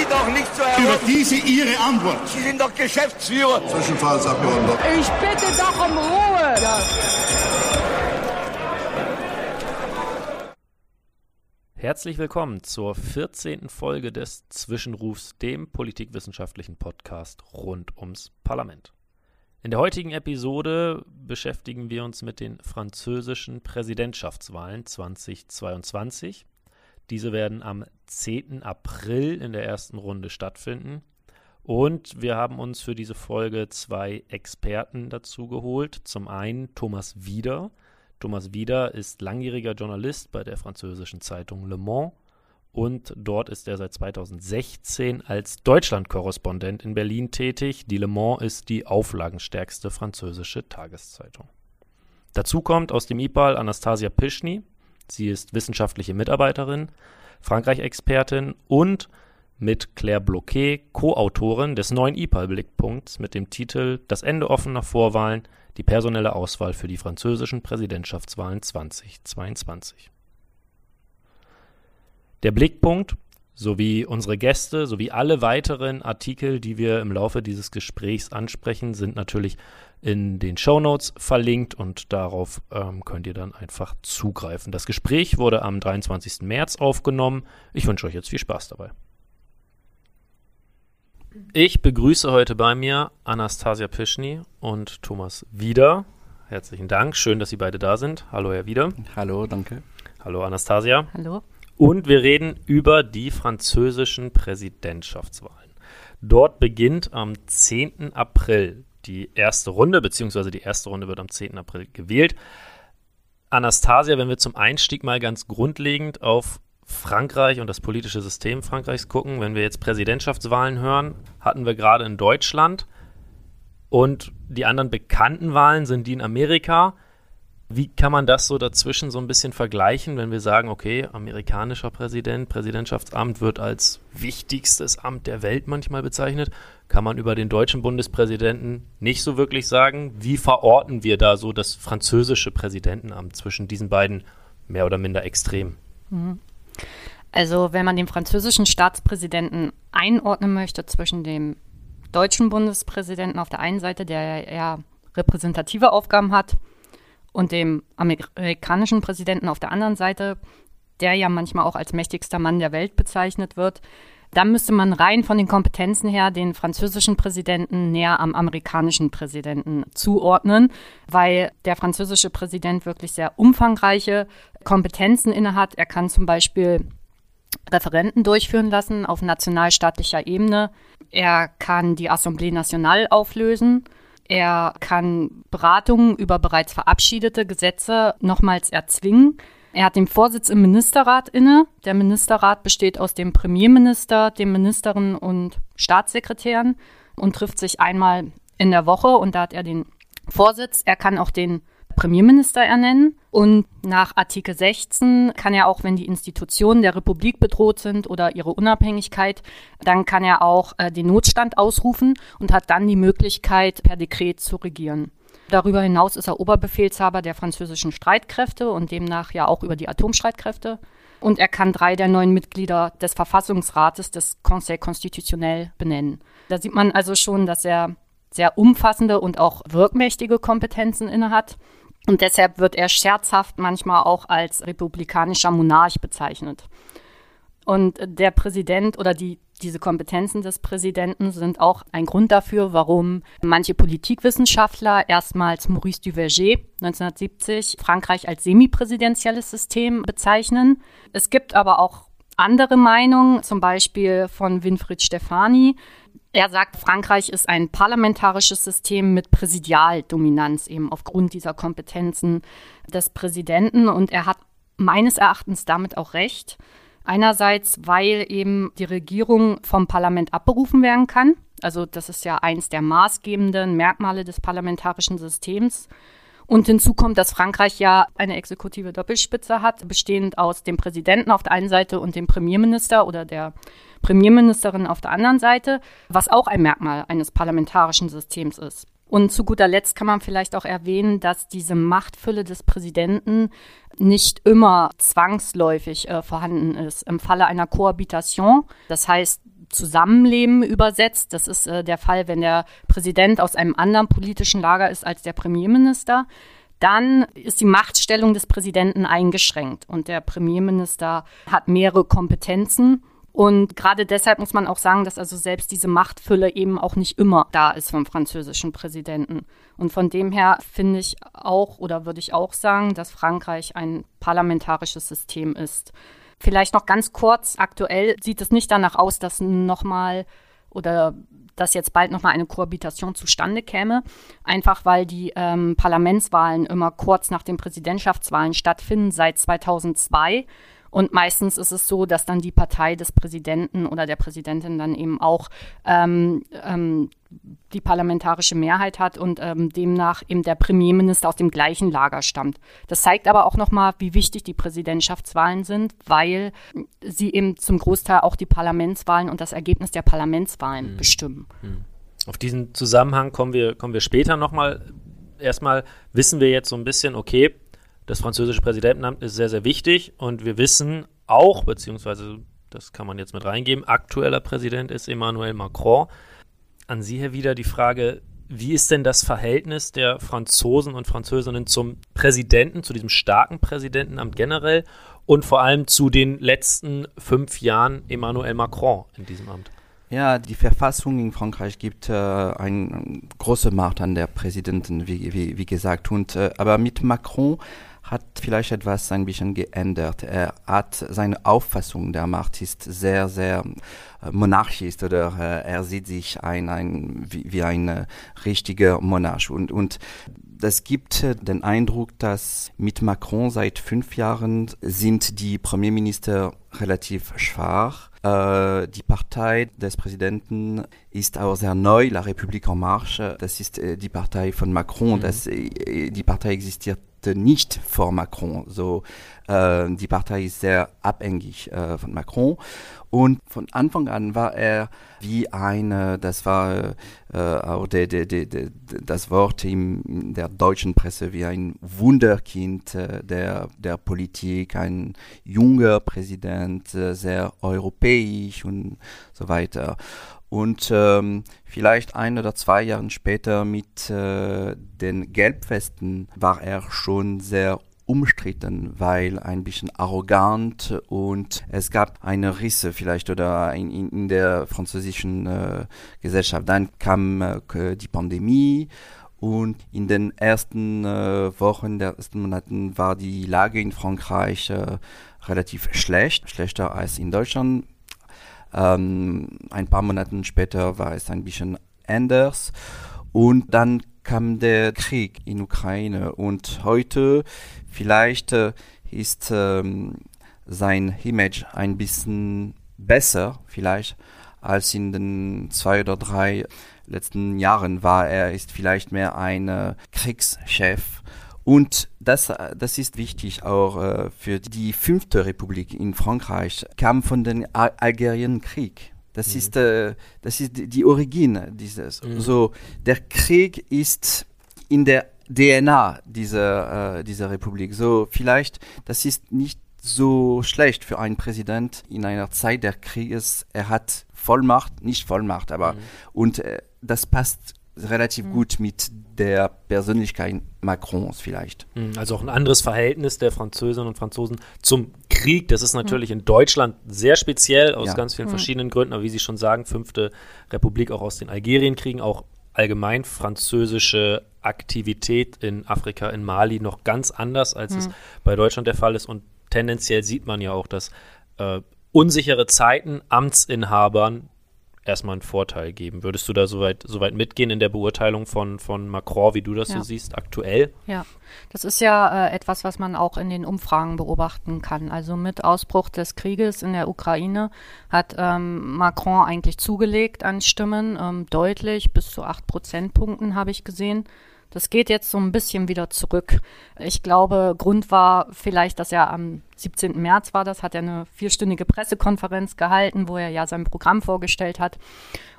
Sie doch nicht zu Über diese Ihre Antwort. Sie sind doch Geschäftsführer. Zwischenfallsabgeordneter. Ich bitte doch um Ruhe. Ja. Herzlich willkommen zur 14. Folge des Zwischenrufs, dem politikwissenschaftlichen Podcast rund ums Parlament. In der heutigen Episode beschäftigen wir uns mit den französischen Präsidentschaftswahlen 2022. Diese werden am 10. April in der ersten Runde stattfinden. Und wir haben uns für diese Folge zwei Experten dazu geholt. Zum einen Thomas Wieder. Thomas Wieder ist langjähriger Journalist bei der französischen Zeitung Le Mans und dort ist er seit 2016 als Deutschlandkorrespondent in Berlin tätig. Die Le Mans ist die auflagenstärkste französische Tageszeitung. Dazu kommt aus dem IPAL Anastasia Pischny. Sie ist wissenschaftliche Mitarbeiterin, Frankreich-Expertin und mit Claire Bloquet Co-Autorin des neuen IPAL-Blickpunkts mit dem Titel Das Ende offener Vorwahlen, die personelle Auswahl für die französischen Präsidentschaftswahlen 2022. Der Blickpunkt sowie unsere Gäste sowie alle weiteren Artikel, die wir im Laufe dieses Gesprächs ansprechen, sind natürlich in den Show Notes verlinkt und darauf ähm, könnt ihr dann einfach zugreifen. Das Gespräch wurde am 23. März aufgenommen. Ich wünsche euch jetzt viel Spaß dabei. Ich begrüße heute bei mir Anastasia Pischny und Thomas Wieder. Herzlichen Dank. Schön, dass Sie beide da sind. Hallo, Herr Wieder. Hallo, danke. Hallo, Anastasia. Hallo. Und wir reden über die französischen Präsidentschaftswahlen. Dort beginnt am 10. April die erste Runde, beziehungsweise die erste Runde wird am 10. April gewählt. Anastasia, wenn wir zum Einstieg mal ganz grundlegend auf Frankreich und das politische System Frankreichs gucken, wenn wir jetzt Präsidentschaftswahlen hören, hatten wir gerade in Deutschland und die anderen bekannten Wahlen sind die in Amerika. Wie kann man das so dazwischen so ein bisschen vergleichen, wenn wir sagen, okay, amerikanischer Präsident, Präsidentschaftsamt wird als wichtigstes Amt der Welt manchmal bezeichnet, kann man über den deutschen Bundespräsidenten nicht so wirklich sagen. Wie verorten wir da so das französische Präsidentenamt zwischen diesen beiden mehr oder minder Extremen? Mhm. Also wenn man den französischen Staatspräsidenten einordnen möchte zwischen dem deutschen Bundespräsidenten auf der einen Seite, der eher repräsentative Aufgaben hat, und dem amerikanischen Präsidenten auf der anderen Seite, der ja manchmal auch als mächtigster Mann der Welt bezeichnet wird, dann müsste man rein von den Kompetenzen her den französischen Präsidenten näher am amerikanischen Präsidenten zuordnen, weil der französische Präsident wirklich sehr umfangreiche Kompetenzen innehat. Er kann zum Beispiel Referenten durchführen lassen auf nationalstaatlicher Ebene. Er kann die Assemblée Nationale auflösen. Er kann Beratungen über bereits verabschiedete Gesetze nochmals erzwingen. Er hat den Vorsitz im Ministerrat inne. Der Ministerrat besteht aus dem Premierminister, den Ministerinnen und Staatssekretären und trifft sich einmal in der Woche und da hat er den Vorsitz. Er kann auch den Premierminister ernennen. Und nach Artikel 16 kann er auch, wenn die Institutionen der Republik bedroht sind oder ihre Unabhängigkeit, dann kann er auch äh, den Notstand ausrufen und hat dann die Möglichkeit, per Dekret zu regieren. Darüber hinaus ist er Oberbefehlshaber der französischen Streitkräfte und demnach ja auch über die Atomstreitkräfte. Und er kann drei der neun Mitglieder des Verfassungsrates des Conseil Constitutionnel benennen. Da sieht man also schon, dass er sehr umfassende und auch wirkmächtige Kompetenzen innehat. Und deshalb wird er scherzhaft manchmal auch als republikanischer Monarch bezeichnet. Und der Präsident oder die, diese Kompetenzen des Präsidenten sind auch ein Grund dafür, warum manche Politikwissenschaftler erstmals Maurice Duverger 1970 Frankreich als semipräsidentielles System bezeichnen. Es gibt aber auch andere Meinungen, zum Beispiel von Winfried Stefani, er sagt, Frankreich ist ein parlamentarisches System mit Präsidialdominanz, eben aufgrund dieser Kompetenzen des Präsidenten. Und er hat meines Erachtens damit auch recht. Einerseits, weil eben die Regierung vom Parlament abberufen werden kann. Also das ist ja eins der maßgebenden Merkmale des parlamentarischen Systems. Und hinzu kommt, dass Frankreich ja eine exekutive Doppelspitze hat, bestehend aus dem Präsidenten auf der einen Seite und dem Premierminister oder der Premierministerin auf der anderen Seite, was auch ein Merkmal eines parlamentarischen Systems ist. Und zu guter Letzt kann man vielleicht auch erwähnen, dass diese Machtfülle des Präsidenten nicht immer zwangsläufig äh, vorhanden ist. Im Falle einer Kohabitation, das heißt, Zusammenleben übersetzt. Das ist äh, der Fall, wenn der Präsident aus einem anderen politischen Lager ist als der Premierminister. Dann ist die Machtstellung des Präsidenten eingeschränkt und der Premierminister hat mehrere Kompetenzen. Und gerade deshalb muss man auch sagen, dass also selbst diese Machtfülle eben auch nicht immer da ist vom französischen Präsidenten. Und von dem her finde ich auch oder würde ich auch sagen, dass Frankreich ein parlamentarisches System ist. Vielleicht noch ganz kurz, aktuell sieht es nicht danach aus, dass nochmal oder dass jetzt bald nochmal eine Kohabitation zustande käme, einfach weil die ähm, Parlamentswahlen immer kurz nach den Präsidentschaftswahlen stattfinden seit 2002 und meistens ist es so, dass dann die Partei des Präsidenten oder der Präsidentin dann eben auch ähm, ähm, die parlamentarische Mehrheit hat und ähm, demnach eben der Premierminister aus dem gleichen Lager stammt. Das zeigt aber auch nochmal, wie wichtig die Präsidentschaftswahlen sind, weil sie eben zum Großteil auch die Parlamentswahlen und das Ergebnis der Parlamentswahlen mhm. bestimmen. Mhm. Auf diesen Zusammenhang kommen wir, kommen wir später nochmal. Erstmal wissen wir jetzt so ein bisschen, okay, das französische Präsidentenamt ist sehr, sehr wichtig und wir wissen auch, beziehungsweise das kann man jetzt mit reingeben, aktueller Präsident ist Emmanuel Macron. An Sie, Herr Wieder, die Frage, wie ist denn das Verhältnis der Franzosen und Französinnen zum Präsidenten, zu diesem starken Präsidentenamt generell und vor allem zu den letzten fünf Jahren Emmanuel Macron in diesem Amt? Ja, die Verfassung in Frankreich gibt äh, eine große Macht an der Präsidenten, wie, wie, wie gesagt. Und, äh, aber mit Macron hat vielleicht etwas ein bisschen geändert. Er hat seine Auffassung der Macht ist sehr, sehr äh, monarchisch oder äh, er sieht sich ein, ein, wie, wie ein äh, richtiger Monarch. Und, und das gibt den Eindruck, dass mit Macron seit fünf Jahren sind die Premierminister relativ schwach. Äh, die Partei des Präsidenten ist auch sehr neu, La République en Marche. Das ist äh, die Partei von Macron. Mhm. Das, äh, die Partei existiert nicht vor Macron. So, äh, die Partei ist sehr abhängig äh, von Macron. Und von Anfang an war er wie eine, das war äh, auch de, de, de, das Wort in der deutschen Presse, wie ein Wunderkind äh, der, der Politik, ein junger Präsident, äh, sehr europäisch und so weiter. Und ähm, vielleicht ein oder zwei Jahre später mit äh, den Gelbwesten war er schon sehr umstritten, weil ein bisschen arrogant und es gab eine Risse vielleicht oder in, in, in der französischen äh, Gesellschaft. Dann kam äh, die Pandemie und in den ersten äh, Wochen der ersten Monaten war die Lage in Frankreich äh, relativ schlecht, schlechter als in Deutschland. Ähm, ein paar Monate später war es ein bisschen anders. Und dann kam der Krieg in Ukraine. Und heute vielleicht äh, ist ähm, sein Image ein bisschen besser, vielleicht, als in den zwei oder drei letzten Jahren war. Er ist vielleicht mehr ein äh, Kriegschef und das, das ist wichtig auch äh, für die fünfte Republik in Frankreich, kam von dem Algerienkrieg. Das mhm. ist, äh, das ist die Origin dieses. Mhm. So, der Krieg ist in der DNA dieser, äh, dieser Republik. So, vielleicht, das ist nicht so schlecht für einen Präsident in einer Zeit der Krieges. Er hat Vollmacht, nicht Vollmacht, aber, mhm. und äh, das passt relativ mhm. gut mit der Persönlichkeit Macrons vielleicht. Mhm, also auch ein anderes Verhältnis der Französinnen und Franzosen zum Krieg. Das ist natürlich mhm. in Deutschland sehr speziell aus ja. ganz vielen mhm. verschiedenen Gründen. Aber wie Sie schon sagen, fünfte Republik auch aus den Algerienkriegen, auch allgemein französische Aktivität in Afrika, in Mali noch ganz anders, als es mhm. bei Deutschland der Fall ist. Und tendenziell sieht man ja auch, dass äh, unsichere Zeiten Amtsinhabern erstmal einen Vorteil geben. Würdest du da soweit, soweit mitgehen in der Beurteilung von, von Macron, wie du das ja. so siehst, aktuell? Ja, das ist ja äh, etwas, was man auch in den Umfragen beobachten kann. Also mit Ausbruch des Krieges in der Ukraine hat ähm, Macron eigentlich zugelegt an Stimmen, ähm, deutlich, bis zu acht Prozentpunkten habe ich gesehen. Das geht jetzt so ein bisschen wieder zurück. Ich glaube, Grund war vielleicht, dass er am 17. März war das, hat er eine vierstündige Pressekonferenz gehalten, wo er ja sein Programm vorgestellt hat.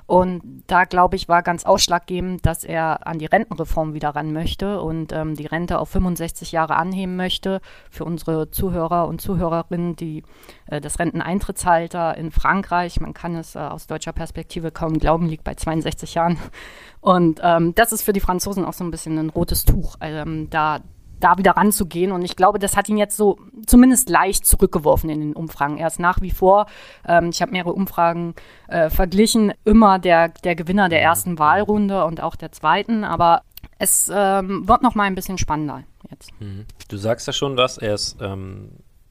Und da, glaube ich, war ganz ausschlaggebend, dass er an die Rentenreform wieder ran möchte und ähm, die Rente auf 65 Jahre anheben möchte. Für unsere Zuhörer und Zuhörerinnen, die äh, das Renteneintrittsalter in Frankreich, man kann es äh, aus deutscher Perspektive kaum glauben, liegt bei 62 Jahren. Und ähm, das ist für die Franzosen auch so ein bisschen ein rotes Tuch. Ähm, da, da wieder ranzugehen. Und ich glaube, das hat ihn jetzt so zumindest leicht zurückgeworfen in den Umfragen. Er ist nach wie vor, ähm, ich habe mehrere Umfragen äh, verglichen, immer der, der Gewinner der ersten Wahlrunde und auch der zweiten. Aber es ähm, wird noch mal ein bisschen spannender jetzt. Mhm. Du sagst ja schon was, er ist ähm,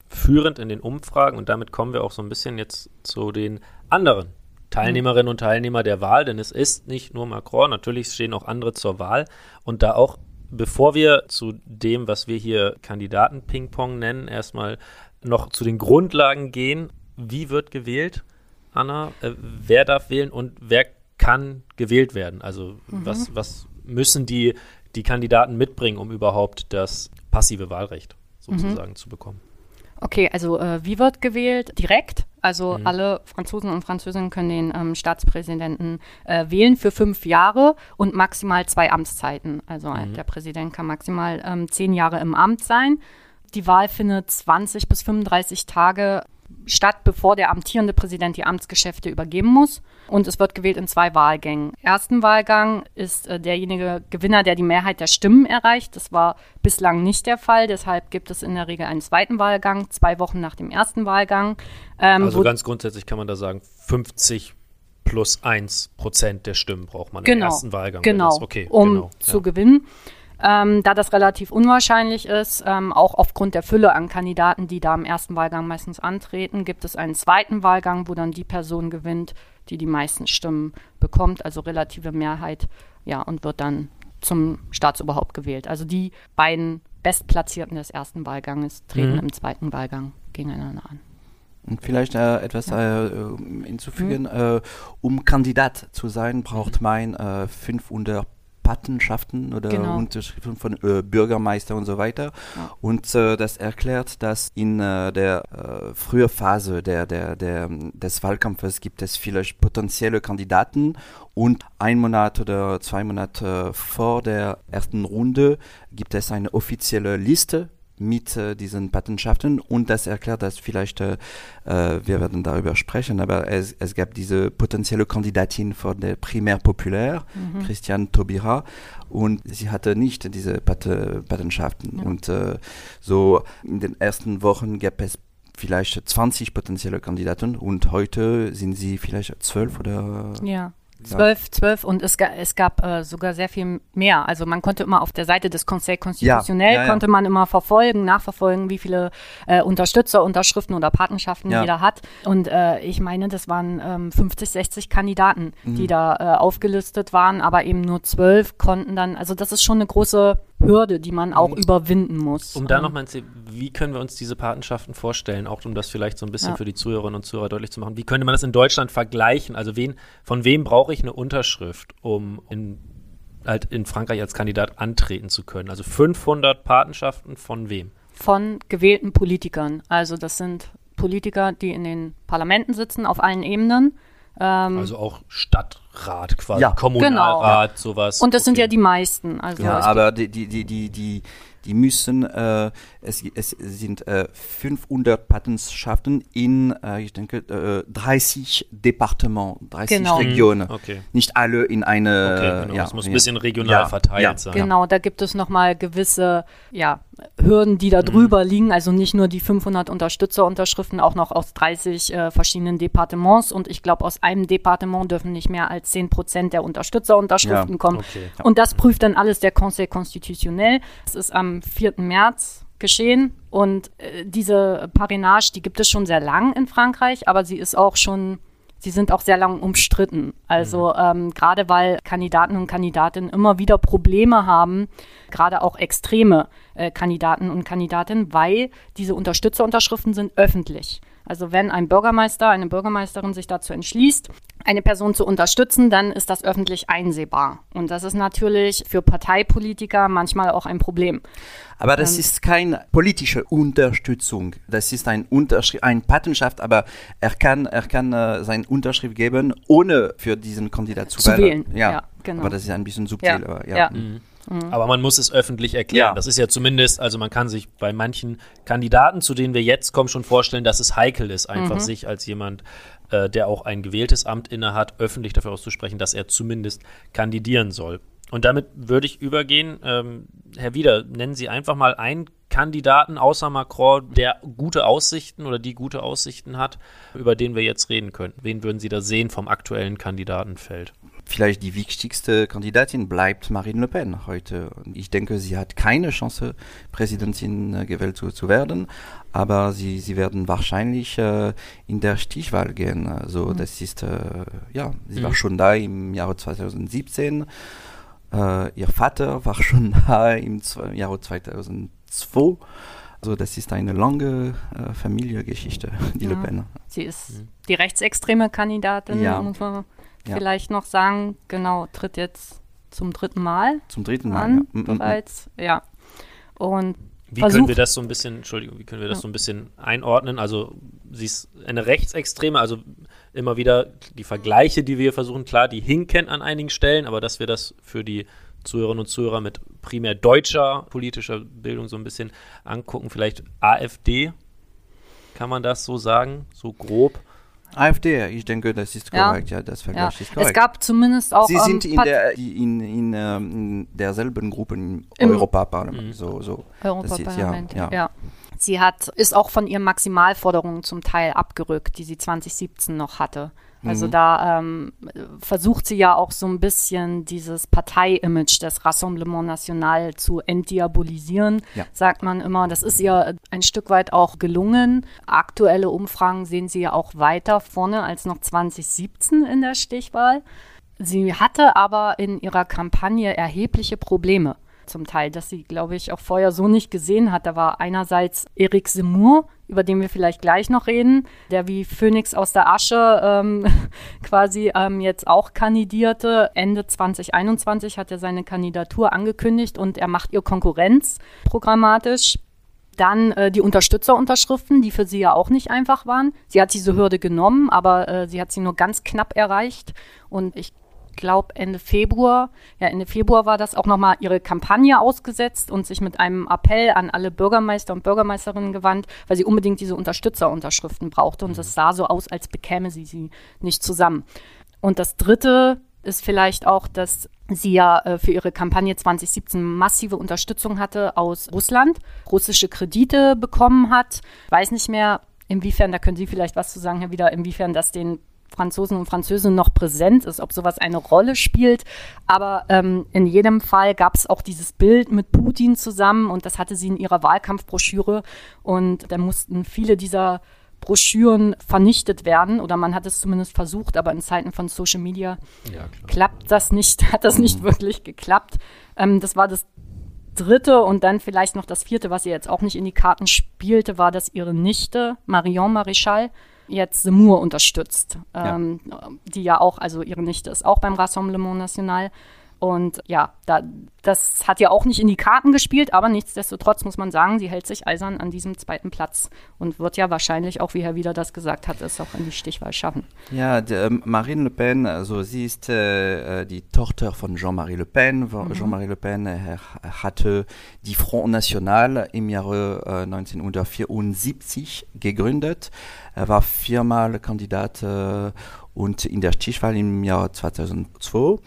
führend in den Umfragen und damit kommen wir auch so ein bisschen jetzt zu den anderen Teilnehmerinnen und Teilnehmer der Wahl, denn es ist nicht nur Macron, natürlich stehen auch andere zur Wahl und da auch Bevor wir zu dem, was wir hier Kandidaten-Ping-Pong nennen, erstmal noch zu den Grundlagen gehen. Wie wird gewählt, Anna? Äh, wer darf wählen und wer kann gewählt werden? Also mhm. was, was müssen die, die Kandidaten mitbringen, um überhaupt das passive Wahlrecht sozusagen mhm. zu bekommen? Okay, also äh, wie wird gewählt? Direkt. Also mhm. alle Franzosen und Französinnen können den ähm, Staatspräsidenten äh, wählen für fünf Jahre und maximal zwei Amtszeiten. Also mhm. der Präsident kann maximal ähm, zehn Jahre im Amt sein. Die Wahl findet 20 bis 35 Tage statt, bevor der amtierende Präsident die Amtsgeschäfte übergeben muss. Und es wird gewählt in zwei Wahlgängen. Ersten Wahlgang ist äh, derjenige Gewinner, der die Mehrheit der Stimmen erreicht. Das war bislang nicht der Fall. Deshalb gibt es in der Regel einen zweiten Wahlgang, zwei Wochen nach dem ersten Wahlgang. Ähm, also ganz grundsätzlich kann man da sagen, 50 plus 1 Prozent der Stimmen braucht man genau, im ersten Wahlgang. Genau, okay, um genau, zu ja. gewinnen ähm, da das relativ unwahrscheinlich ist, ähm, auch aufgrund der Fülle an Kandidaten, die da im ersten Wahlgang meistens antreten, gibt es einen zweiten Wahlgang, wo dann die Person gewinnt, die die meisten Stimmen bekommt, also relative Mehrheit, ja, und wird dann zum Staatsoberhaupt gewählt. Also die beiden Bestplatzierten des ersten Wahlganges treten mhm. im zweiten Wahlgang gegeneinander an. Und vielleicht äh, etwas ja. äh, hinzufügen, mhm. äh, um Kandidat zu sein, braucht man 500 Patenschaften oder genau. Unterschriften von äh, Bürgermeister und so weiter. Ja. Und äh, das erklärt, dass in äh, der äh, frühen Phase der, der, der, des Wahlkampfes gibt es vielleicht potenzielle Kandidaten und ein Monat oder zwei Monate vor der ersten Runde gibt es eine offizielle Liste mit äh, diesen Patenschaften und das erklärt das vielleicht, äh, äh, wir werden darüber sprechen, aber es, es gab diese potenzielle Kandidatin für der Primär Populär, mhm. Christiane Taubira und sie hatte nicht diese Pat Patenschaften ja. und äh, so in den ersten Wochen gab es vielleicht 20 potenzielle Kandidaten und heute sind sie vielleicht zwölf oder ja. Zwölf, zwölf und es, es gab äh, sogar sehr viel mehr. Also man konnte immer auf der Seite des Conseil Constitutionnel ja, ja, ja. konnte man immer verfolgen, nachverfolgen, wie viele äh, Unterstützer, Unterschriften oder Patenschaften jeder hat. Und äh, ich meine, das waren ähm, 50, 60 Kandidaten, mhm. die da äh, aufgelistet waren, aber eben nur zwölf konnten dann, also das ist schon eine große Hürde, die man auch um, überwinden muss. Um da ähm. nochmal, wie können wir uns diese Patenschaften vorstellen, auch um das vielleicht so ein bisschen ja. für die Zuhörerinnen und Zuhörer deutlich zu machen. Wie könnte man das in Deutschland vergleichen? Also wen, von wem brauche ich eine Unterschrift, um in, halt in Frankreich als Kandidat antreten zu können? Also 500 Patenschaften von wem? Von gewählten Politikern. Also das sind Politiker, die in den Parlamenten sitzen, auf allen Ebenen. Ähm, also auch Stadtrat quasi, ja, Kommunalrat, genau. sowas. Und das okay. sind ja die meisten. Also ja, aber die, die, die, die, die, die müssen, äh, es, es sind äh, 500 Patenschaften in, äh, ich denke, äh, 30 Departements, 30 genau. Regionen. Mhm. Okay. Nicht alle in eine. Okay, genau. ja, es muss ein bisschen regional ja, verteilt ja. sein. Genau, da gibt es nochmal gewisse ja, Hürden, die da mhm. drüber mhm. liegen. Also nicht nur die 500 Unterstützerunterschriften, auch noch aus 30 äh, verschiedenen Departements. Und ich glaube, aus einem Departement dürfen nicht mehr als 10 Prozent der Unterstützerunterschriften kommen. Okay. Und das prüft dann alles der Conseil Constitutionnel. Das ist am 4. März geschehen. Und äh, diese Parrainage, die gibt es schon sehr lang in Frankreich, aber sie ist auch schon, sie sind auch sehr lang umstritten. Also mhm. ähm, gerade weil Kandidaten und Kandidatinnen immer wieder Probleme haben, gerade auch extreme äh, Kandidaten und Kandidatinnen, weil diese Unterstützerunterschriften sind öffentlich. Also wenn ein Bürgermeister, eine Bürgermeisterin sich dazu entschließt, eine Person zu unterstützen, dann ist das öffentlich einsehbar. Und das ist natürlich für Parteipolitiker manchmal auch ein Problem. Aber das ähm, ist keine politische Unterstützung. Das ist ein Unterschrift, ein Patenschaft, aber er kann, er kann äh, seine Unterschrift geben, ohne für diesen Kandidat zu, zu wählen. Ja, ja, genau. Aber das ist ein bisschen subtil. Ja. Aber, ja. ja. Mhm. Mhm. Aber man muss es öffentlich erklären. Ja. Das ist ja zumindest, also man kann sich bei manchen Kandidaten, zu denen wir jetzt kommen, schon vorstellen, dass es heikel ist, einfach mhm. sich als jemand, äh, der auch ein gewähltes Amt innehat, öffentlich dafür auszusprechen, dass er zumindest kandidieren soll. Und damit würde ich übergehen. Ähm, Herr Wieder, nennen Sie einfach mal einen Kandidaten außer Macron, der gute Aussichten oder die gute Aussichten hat, über den wir jetzt reden können. Wen würden Sie da sehen vom aktuellen Kandidatenfeld? Vielleicht die wichtigste Kandidatin bleibt Marine Le Pen heute. Ich denke, sie hat keine Chance, Präsidentin äh, gewählt zu, zu werden, aber sie, sie werden wahrscheinlich äh, in der Stichwahl gehen. Also mhm. das ist, äh, ja, sie mhm. war schon da im Jahre 2017. Äh, ihr Vater war schon da im Jahre 2002. Also das ist eine lange äh, Familiengeschichte, die ja. Le Pen. Sie ist die rechtsextreme Kandidatin, ja. muss man ja. vielleicht noch sagen. Genau, tritt jetzt zum dritten Mal. Zum dritten Mal, an, ja. bereits. Ja. Und wie können wir das so ein bisschen, Entschuldigung, wie können wir das ja. so ein bisschen einordnen? Also sie ist eine Rechtsextreme, also immer wieder die Vergleiche, die wir versuchen, klar, die hinken an einigen Stellen, aber dass wir das für die Zuhörerinnen und Zuhörer mit primär deutscher politischer Bildung so ein bisschen angucken, vielleicht AfD, kann man das so sagen, so grob? AfD, ich denke, das ist korrekt, ja, ja das Vergleich ja. ist korrekt. Es gab zumindest auch. Sie um, sind ähm, in, der, in, in, ähm, in derselben Gruppe im, Im Europaparlament. Mhm. So, so. Europaparlament, ja, ja. Sie hat, ist auch von ihren Maximalforderungen zum Teil abgerückt, die sie 2017 noch hatte. Also mhm. da ähm, versucht sie ja auch so ein bisschen dieses Partei-Image des Rassemblement National zu entdiabolisieren, ja. sagt man immer. Das ist ihr ein Stück weit auch gelungen. Aktuelle Umfragen sehen sie ja auch weiter vorne als noch 2017 in der Stichwahl. Sie hatte aber in ihrer Kampagne erhebliche Probleme zum Teil, dass sie, glaube ich, auch vorher so nicht gesehen hat. Da war einerseits Eric Zemmour, über den wir vielleicht gleich noch reden, der wie Phönix aus der Asche ähm, quasi ähm, jetzt auch kandidierte. Ende 2021 hat er seine Kandidatur angekündigt und er macht ihr Konkurrenz programmatisch. Dann äh, die Unterstützerunterschriften, die für sie ja auch nicht einfach waren. Sie hat diese Hürde genommen, aber äh, sie hat sie nur ganz knapp erreicht. Und ich glaube Ende Februar, ja Ende Februar war das auch nochmal ihre Kampagne ausgesetzt und sich mit einem Appell an alle Bürgermeister und Bürgermeisterinnen gewandt, weil sie unbedingt diese Unterstützerunterschriften brauchte und es mhm. sah so aus, als bekäme sie sie nicht zusammen. Und das Dritte ist vielleicht auch, dass sie ja äh, für ihre Kampagne 2017 massive Unterstützung hatte aus Russland, russische Kredite bekommen hat. Weiß nicht mehr, inwiefern, da können Sie vielleicht was zu sagen, Herr Wieder, inwiefern das den Franzosen und Französinnen noch präsent ist, ob sowas eine Rolle spielt. Aber ähm, in jedem Fall gab es auch dieses Bild mit Putin zusammen und das hatte sie in ihrer Wahlkampfbroschüre und da mussten viele dieser Broschüren vernichtet werden oder man hat es zumindest versucht, aber in Zeiten von Social Media ja, klappt das nicht, hat das nicht mhm. wirklich geklappt. Ähm, das war das dritte und dann vielleicht noch das vierte, was ihr jetzt auch nicht in die Karten spielte, war, dass ihre Nichte Marion Marichal jetzt Semur unterstützt, ähm, ja. die ja auch, also ihre Nichte ist auch beim Rassemblement National. Und ja, da, das hat ja auch nicht in die Karten gespielt, aber nichtsdestotrotz muss man sagen, sie hält sich eisern an diesem zweiten Platz und wird ja wahrscheinlich auch, wie Herr Wieder das gesagt hat, es auch in die Stichwahl schaffen. Ja, die, äh, Marine Le Pen, also sie ist äh, die Tochter von Jean-Marie Le Pen. Mhm. Jean-Marie Le Pen er, hatte die Front National im Jahre äh, 1974 gegründet. Er war viermal Kandidat äh, und in der Stichwahl im Jahr 2002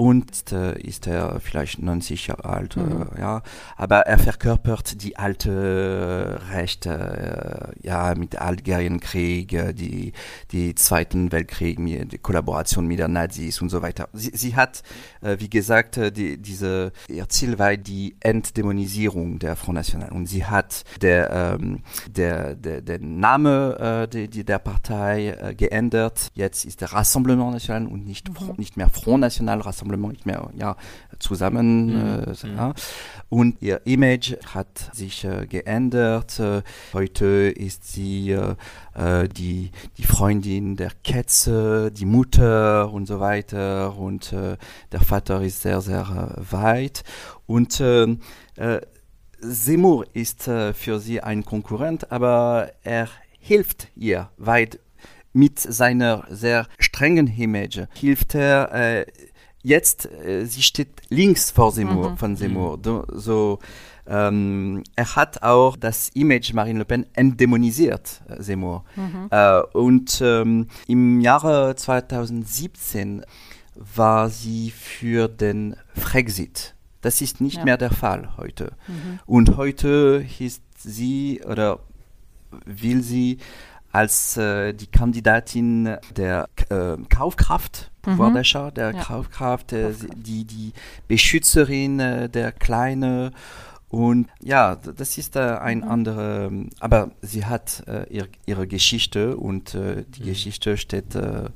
und äh, ist er vielleicht 90 Jahre alt, mhm. äh, ja, aber er verkörpert die alte äh, Rechte, äh, ja, mit dem Algerienkrieg, äh, die, die Zweiten Weltkrieg, die Kollaboration mit den Nazis und so weiter. Sie, sie hat, äh, wie gesagt, äh, die, diese, ihr Ziel war die Entdämonisierung der Front National und sie hat der, ähm, der, der, der Name äh, die, die der Partei äh, geändert. Jetzt ist der Rassemblement National und nicht, mhm. nicht mehr Front National, Rassemblement Rassemblement nicht mehr ja, zusammen. Mhm. Äh, ja. Und ihr Image hat sich äh, geändert. Äh, heute ist sie die, die Freundin der Kätze, die Mutter und so weiter. Und der Vater ist sehr, sehr weit. Und Seymour ist äh, für sie ein Konkurrent, aber er hilft ihr weit mit seiner sehr strengen Image. Hilft er äh, jetzt, äh, sie steht links vor Seymour, Mhm. von Seymour. Do, so, ähm, er hat auch das Image Marine Le Pen entdämonisiert, äh, Seymour. Äh, und ähm, im Jahre 2017 war sie für den Frexit. Das ist nicht Ja. mehr der Fall heute. Und heute ist sie oder will sie als äh, die Kandidatin der äh, Kaufkraft, Pouvoir der Ja. Kaufkraft, äh, die, die Beschützerin äh, der Kleine. Und ja, das ist äh, ein anderer, aber sie hat äh, ihr, ihre Geschichte und äh, die Geschichte steht äh,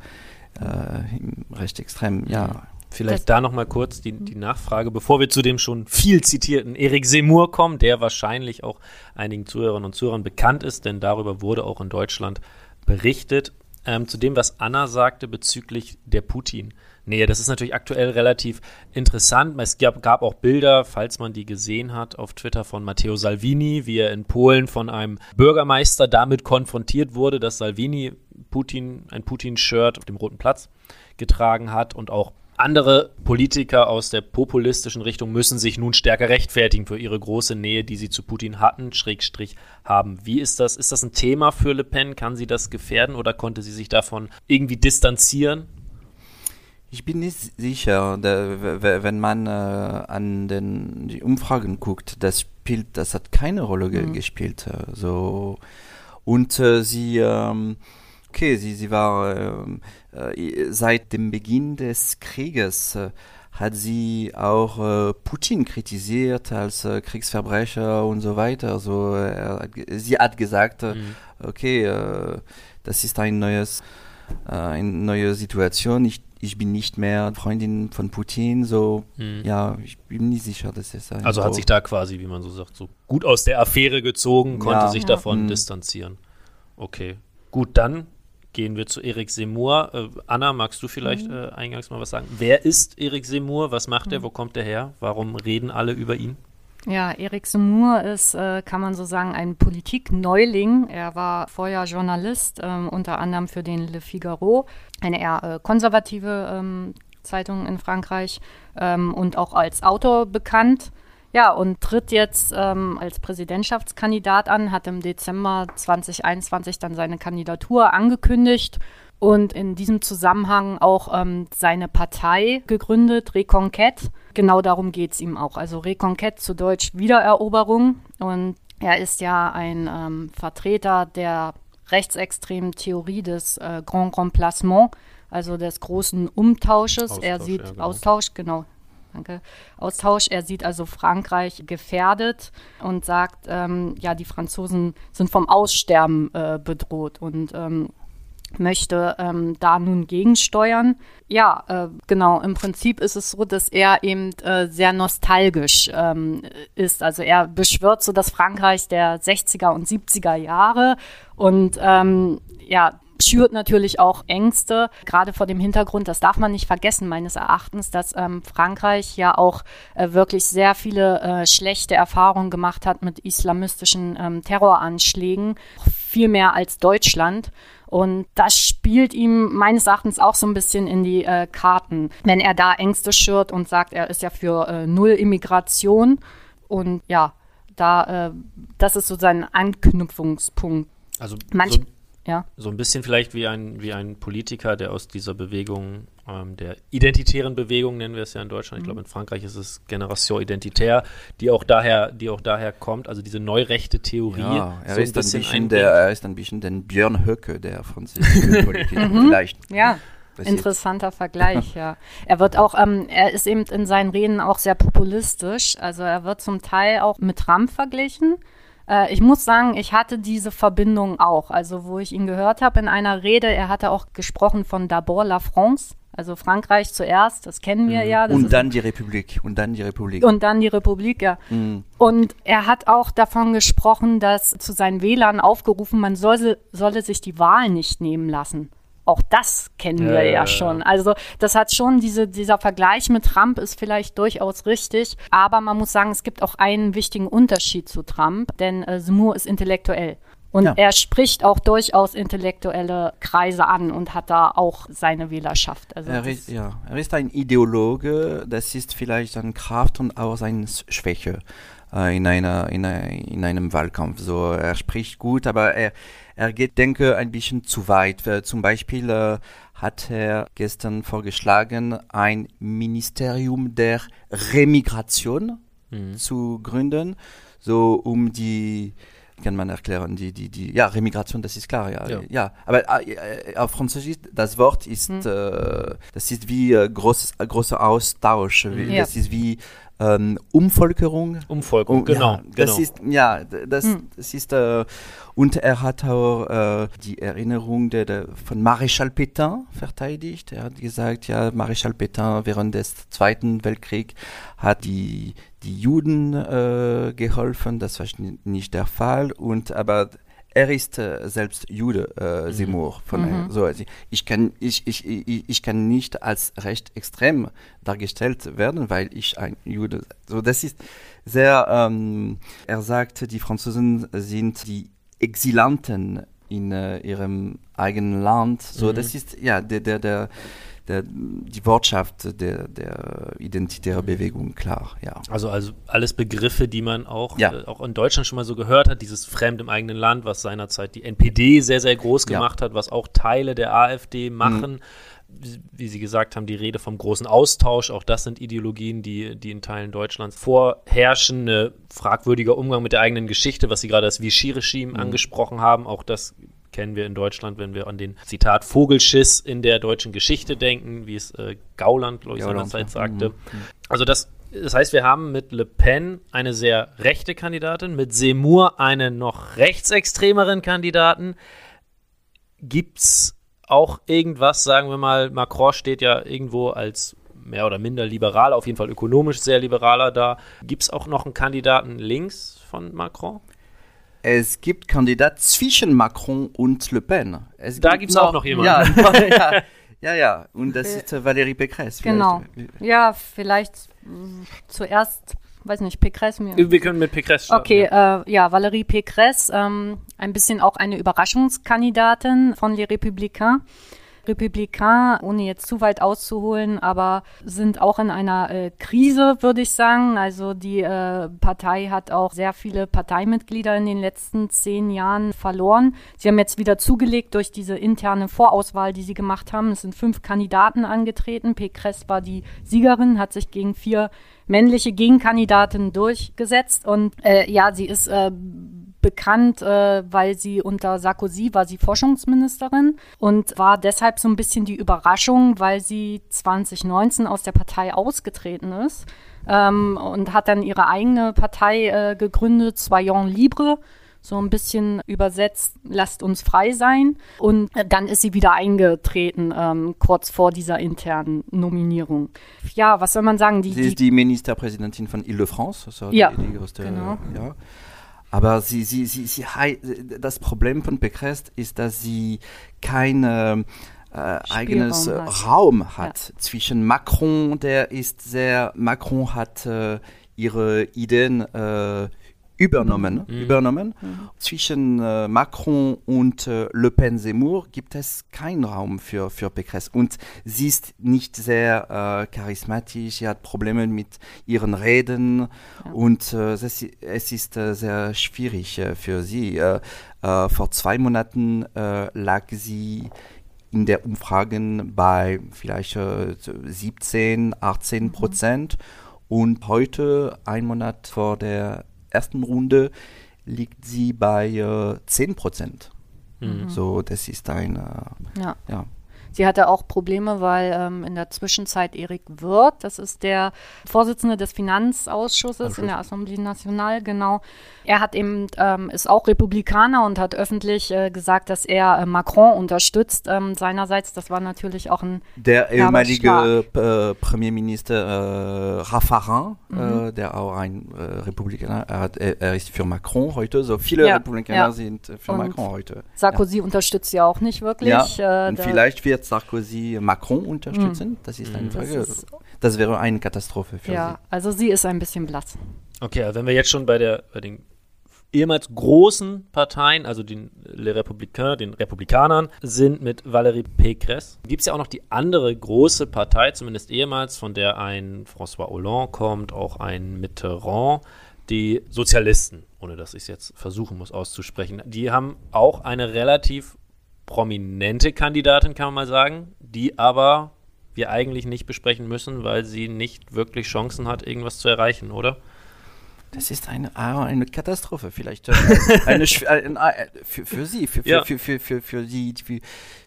äh, im recht extrem, ja. Vielleicht Das- da nochmal kurz die, die Nachfrage, bevor wir zu dem schon viel zitierten Erik Seymour kommen, der wahrscheinlich auch einigen Zuhörerinnen und Zuhörern bekannt ist, denn darüber wurde auch in Deutschland berichtet. Ähm, zu dem, was Anna sagte bezüglich der Putin-Nähe. Das ist natürlich aktuell relativ interessant. Es gab, gab auch Bilder, falls man die gesehen hat, auf Twitter von Matteo Salvini, wie er in Polen von einem Bürgermeister damit konfrontiert wurde, dass Salvini Putin, ein Putin-Shirt auf dem Roten Platz getragen hat und auch andere Politiker aus der populistischen Richtung müssen sich nun stärker rechtfertigen für ihre große Nähe, die sie zu Putin hatten, Schrägstrich haben. Wie ist das? Ist das ein Thema für Le Pen? Kann sie das gefährden oder konnte sie sich davon irgendwie distanzieren? Ich bin nicht sicher, da, wenn man äh, an den, die Umfragen guckt, das spielt, das hat keine Rolle ge gespielt. Äh, so und äh, sie, ähm, okay, sie, sie war ähm, äh, seit dem Beginn des Krieges äh, hat sie auch äh, Putin kritisiert als äh, Kriegsverbrecher und so weiter. So, er sie hat gesagt, äh, okay, äh, das ist ein neues, äh, eine neue Situation. Ich, ich bin nicht mehr Freundin von Putin. So, ja, ich bin nicht sicher, dass es ein Also hat sich da quasi, wie man so sagt, so gut aus der Affäre gezogen, konnte Ja. sich Ja. davon Mhm. distanzieren. Okay. Gut, dann gehen wir zu Erik Seymour. Äh, Anna, magst du vielleicht äh, eingangs mal was sagen? Wer ist Erik Seymour? Was macht er? Wo kommt er her? Warum reden alle über ihn? Ja, Erik Seymour ist, äh, kann man so sagen, ein Politikneuling. Er war vorher Journalist, ähm, unter anderem für den Le Figaro, eine eher äh, konservative ähm, Zeitung in Frankreich ähm, und auch als Autor bekannt. Ja, und tritt jetzt ähm, als Präsidentschaftskandidat an, hat im Dezember 2021 dann seine Kandidatur angekündigt und in diesem Zusammenhang auch ähm, seine Partei gegründet, Reconquête. Genau darum geht es ihm auch. Also Reconquête zu Deutsch Wiedereroberung. Und er ist ja ein ähm, Vertreter der rechtsextremen Theorie des äh, Grand Remplacement, also des großen Umtausches. er Austausch, sieht ja, genau. Austausch, genau. Danke. Austausch. Er sieht also Frankreich gefährdet und sagt, ähm, ja, die Franzosen sind vom Aussterben äh, bedroht und ähm, möchte ähm, da nun gegensteuern. Ja, äh, genau. Im Prinzip ist es so, dass er eben äh, sehr nostalgisch ähm, ist. Also er beschwört so das Frankreich der 60er und 70er Jahre und ähm, ja, schürt natürlich auch Ängste, gerade vor dem Hintergrund, das darf man nicht vergessen, meines Erachtens, dass ähm, Frankreich ja auch äh, wirklich sehr viele äh, schlechte Erfahrungen gemacht hat mit islamistischen ähm, Terroranschlägen, viel mehr als Deutschland. Und das spielt ihm meines Erachtens auch so ein bisschen in die äh, Karten, wenn er da Ängste schürt und sagt, er ist ja für äh, Null Immigration. Und ja, da, äh, das ist so sein Anknüpfungspunkt. Also Manch, so, ja. so ein bisschen vielleicht wie ein, wie ein Politiker, der aus dieser Bewegung, ähm, der identitären Bewegung nennen wir es ja in Deutschland, ich glaube in Frankreich ist es Generation Identitaire, die auch daher, die auch daher kommt, also diese neurechte Theorie. Ja, er so ist ein bisschen der, er ist ein bisschen den Björn Höcke der französischen Politik. Vielleicht. Ja, interessanter Vergleich, ja. Er wird auch, ähm, er ist eben in seinen Reden auch sehr populistisch. Also er wird zum Teil auch mit Trump verglichen. Äh, ich muss sagen, ich hatte diese Verbindung auch. Also, wo ich ihn gehört habe in einer Rede, er hatte auch gesprochen von d'abord la France. Also Frankreich zuerst, das kennen wir Mhm. ja. Und dann die Republik. Und dann die Republik. und dann die Republik, ja. Mhm. Und er hat auch davon gesprochen, dass zu seinen Wählern aufgerufen, man solle, solle sich die Wahl nicht nehmen lassen. Auch das kennen Ja, wir ja, ja, schon. Also das hat schon, diese, dieser Vergleich mit Trump ist vielleicht durchaus richtig. Aber man muss sagen, es gibt auch einen wichtiegen Unterschied zu Trump, denn äh, Zemmour ist intellektuell. Und Ja. er spricht auch durchaus intellektuelle Kreise an und hat da auch seine Wählerschaft. Also Er ist, ja, er ist ein Ideologe, das ist vielleicht eine Kraft und auch seine Schwäche in, einer, in, einer, in einem Wahlkampf. So, er spricht gut, aber er, er geht, denke ein bisschen zu weit. Äh, Zum Beispiel äh, hat er gestern vorgeschlagen, ein Ministerium der Remigration zu gründen, so um die kann man erklären, die, die, die, ja, Remigration, das ist klar, ja. Ja. Ja, aber äh, äh, auf Französisch, das Wort ist, äh, das ist wie äh, großes, äh, großer Austausch, wie, Ja. das ist wie ähm, Umvolkerung. Umvolkung, Um- genau. ja, das genau. ist, ja, das, das ist, äh, und er hat auch äh, die Erinnerung der, der, von Maréchal Pétain verteidigt. Er hat gesagt, ja, Maréchal Pétain während des Zweiten Weltkriegs hat die, die Juden äh, geholfen. Das war nicht der Fall. Und, aber er ist äh, selbst Jude, äh, Seymour. Von, äh, so, also ich, kann, ich, ich, ich, ich kann nicht als recht extrem dargestellt werden, weil ich ein Jude. So, das ist sehr, ähm, er sagt, die Franzosen sind die Exilanten in äh, ihrem eigenen Land. So, das ist, ja, der, der, der, der, die Wortschaft der, der identitären Bewegung, klar, ja. Also, also alles Begriffe, die man auch, Ja. äh, auch in Deutschland schon mal so gehört hat, dieses Fremd im eigenen Land, was seinerzeit die NPD sehr, sehr groß Ja. Mhm. gemacht hat, was auch Teile der AfD machen. Wie- Wie Sie gesagt haben, die Rede vom großen Austausch, auch das sind Ideologien, die, die in Teilen Deutschlands vorherrschen. Ein fragwürdiger Umgang mit der eigenen Geschichte, was Sie gerade das Vichy-Regime Mhm. angesprochen haben, auch das kennen wir in Deutschland, wenn wir an den Zitat Vogelschiss in der deutschen Geschichte denken, wie es äh, Gauland, glaube ich, seinerzeit sagte. Mhm. Also das, das heißt, wir haben mit Le Pen eine sehr rechte Kandidatin, mit Seymour einen noch rechtsextremeren Kandidaten. Gibt's auch irgendwas, sagen wir mal, Macron steht ja irgendwo als mehr oder minder liberal, auf jeden Fall ökonomisch sehr liberaler da. Gibt's auch noch einen Kandidaten links von Macron? Es gibt Kandidat zwischen Macron und Le Pen. Es Da gibt gibt's auch noch jemanden. Ja, ja, ja, ja. Und das ist äh, Valérie Pécresse. Genau. vielleicht. Ja, vielleicht mh, zuerst, weiß nicht, Pécresse mir. Wir können mit Pécresse starten. Okay, äh, ja, Valérie Pécresse, ähm, ein bisschen auch eine Überraschungskandidatin von Les Républicains. Républicains, ohne jetzt zu weit auszuholen, aber sind auch in einer äh, Krise, würde ich sagen. Also die äh, Partei hat auch sehr viele Parteimitglieder in den letzten zehn Jahren verloren. Sie haben jetzt wieder zugelegt durch diese interne Vorauswahl, die sie gemacht haben. Es sind fünf Kandidaten angetreten. Pécresse war die Siegerin, hat sich gegen vier männliche Gegenkandidatinnen durchgesetzt und äh, ja, sie ist äh, bekannt, äh, weil sie unter Sarkozy war sie Forschungsministerin und war deshalb so ein bisschen die Überraschung, weil sie 2019 aus der Partei ausgetreten ist ähm, und hat dann ihre eigene Partei äh, gegründet, Soyons Libre so ein bisschen übersetzt, lasst uns frei sein. Und dann ist sie wieder eingetreten, ähm, kurz vor dieser internen Nominierung. Ja, was soll man sagen? Die, Sie ist die, die Ministerpräsidentin von Ile-de-France. so Ja, die, die größte, genau. ja. Aber sie, sie, sie, sie, das Problem von Pécresse ist, dass sie kein äh, eigenes hat. Raum hat zwischen Macron, der ist sehr, Macron hat äh, ihre Ideen äh, übernommen. übernommen. Zwischen äh, Macron und äh, Le Pen Zemmour gibt es keinen Raum für, für Pécresse. Und sie ist nicht sehr äh, charismatisch, sie hat Probleme mit ihren Reden und äh, das, i- es ist äh, sehr schwierig äh, für sie. Äh, äh, vor zwei Monaten äh, lag sie in der Umfragen bei vielleicht äh, 17, 18 Prozent. Und heute, ein Monat vor der ersten Runde, liegt sie bei äh, 10 Prozent. So, das ist ein, äh, ja. ja. Sie hatte auch Probleme, weil ähm, in der Zwischenzeit Erik Wirth, das ist der Vorsitzende des Finanzausschusses Ausschuss. in der Assemblée Nationale, genau, er hat eben, ähm, ist auch Republikaner und hat öffentlich äh, gesagt, dass er äh, Macron unterstützt. Ähm, seinerseits, das war natürlich auch ein Der ehemalige äh, Premierminister äh, Raffarin, äh, mhm. der auch ein äh, Republikaner, er, hat, er, er, ist für Macron heute, so viele ja, Republikaner ja. sind für und Macron heute. Sarkozy ja. unterstützt ja auch nicht wirklich. Ja, und vielleicht wird Sarkozy Macron unterstützen, mhm. das ist eine Frage. Das, ist, das wäre eine Katastrophe für ja, sie. Ja, also sie ist ein bisschen blass. Okay, also wenn wir jetzt schon bei, der, bei den ehemals großen Parteien, also den Les Républicains, den Republikanern, sind mit Valérie Pécresse. Gibt es ja auch noch die andere große Partei, zumindest ehemals, von der ein François Hollande kommt, auch ein Mitterrand, die Sozialisten, ohne dass ich es jetzt versuchen muss auszusprechen. Die haben auch eine relativ prominente Kandidatin, kann man mal sagen, die aber wir eigentlich nicht besprechen müssen, weil sie nicht wirklich Chancen hat, irgendwas zu erreichen, oder? Das ist eine, ah, eine Katastrophe, vielleicht. Äh, eine, eine, äh, für, für sie, für, für, für, für, für, für, die, für,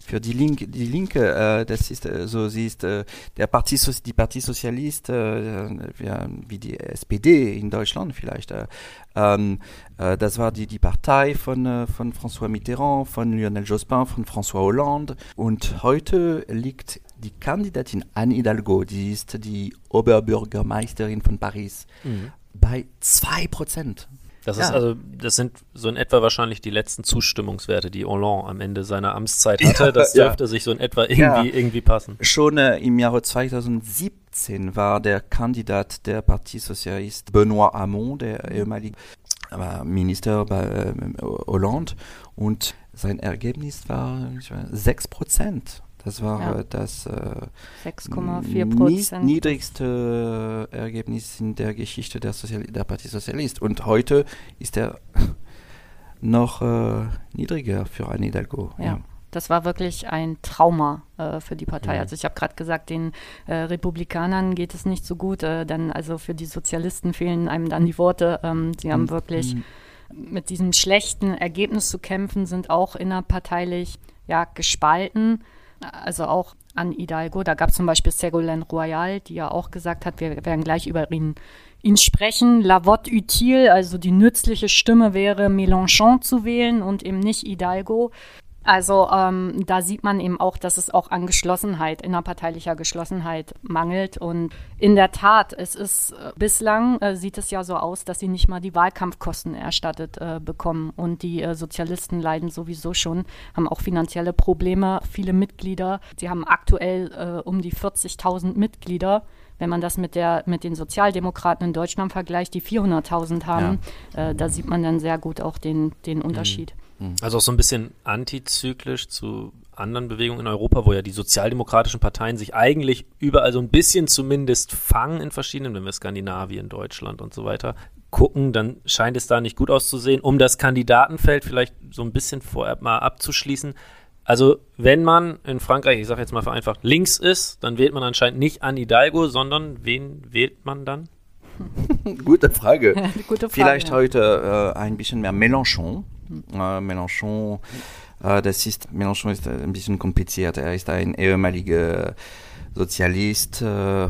für die Linke, die Linke äh, das ist äh, so, sie ist äh, der Parti, die Parti Sozialist, äh, wie die SPD in Deutschland vielleicht. Äh, ähm, äh, das war die, die Partei von, äh, von François Mitterrand, von Lionel Jospin, von François Hollande. Und heute liegt die Kandidatin Anne Hidalgo, die ist die Oberbürgermeisterin von Paris. Mhm bei 2%. Das ist also, das sind so in etwa wahrscheinlich die letzten Zustimmungswerte, die Hollande am Ende seiner Amtszeit hatte. Das dürfte ja. sich so in etwa irgendwie, ja. irgendwie passen. Schon äh, im Jahre 2017 war der Kandidat der Parti Socialiste Benoît Hamon, der ehemalige äh, Minister bei äh, Hollande, und sein Ergebnis war 6 Prozent. Das war ja. das äh, 6,4 niedrigste Ergebnis in der Geschichte der, Sozial der Partie Sozialist. Und heute ist er noch äh, niedriger für Anne Hidalgo. Ja. ja. Das war wirklich ein Trauma äh, für die Partei. Ja. Also ich habe gerade gesagt, den äh, Republikanern geht es nicht so gut. Äh, dann also für die Sozialisten fehlen einem dann die Worte. Ähm, sie haben mhm. wirklich mhm. mit diesem schlechten Ergebnis zu kämpfen, sind auch innerparteilich ja gespalten also auch an Hidalgo. Da gab es zum Beispiel Ségolène Royal, die ja auch gesagt hat, wir werden gleich über ihn, ihn sprechen. La vote utile, also die nützliche Stimme wäre Mélenchon zu wählen und eben nicht Hidalgo. Also ähm, da sieht man eben auch, dass es auch an Geschlossenheit, innerparteilicher Geschlossenheit mangelt. Und in der Tat, es ist äh, bislang äh, sieht es ja so aus, dass sie nicht mal die Wahlkampfkosten erstattet äh, bekommen. Und die äh, Sozialisten leiden sowieso schon, haben auch finanzielle Probleme, viele Mitglieder. Sie haben aktuell äh, um die 40.000 Mitglieder wenn man das mit, der, mit den Sozialdemokraten in Deutschland vergleicht, die 400.000 haben, ja. äh, da sieht man dann sehr gut auch den, den Unterschied. Mhm. Mhm. Also auch so ein bisschen antizyklisch zu anderen Bewegungen in Europa, wo ja die sozialdemokratischen Parteien sich eigentlich überall so ein bisschen zumindest fangen in verschiedenen, wenn wir Skandinavien, Deutschland und so weiter gucken, dann scheint es da nicht gut auszusehen. Um das Kandidatenfeld vielleicht so ein bisschen vorher mal abzuschließen. Also wenn man in Frankreich, ich sage jetzt mal vereinfacht, links ist, dann wählt man anscheinend nicht an Hidalgo, sondern wen wählt man dann? Gute Frage. Gute Frage Vielleicht heute äh, ein bisschen mehr Mélenchon äh, Mélenchon, äh, das ist, Mélenchon ist ein bisschen kompliziert. Er ist ein ehemaliger Sozialist. Äh,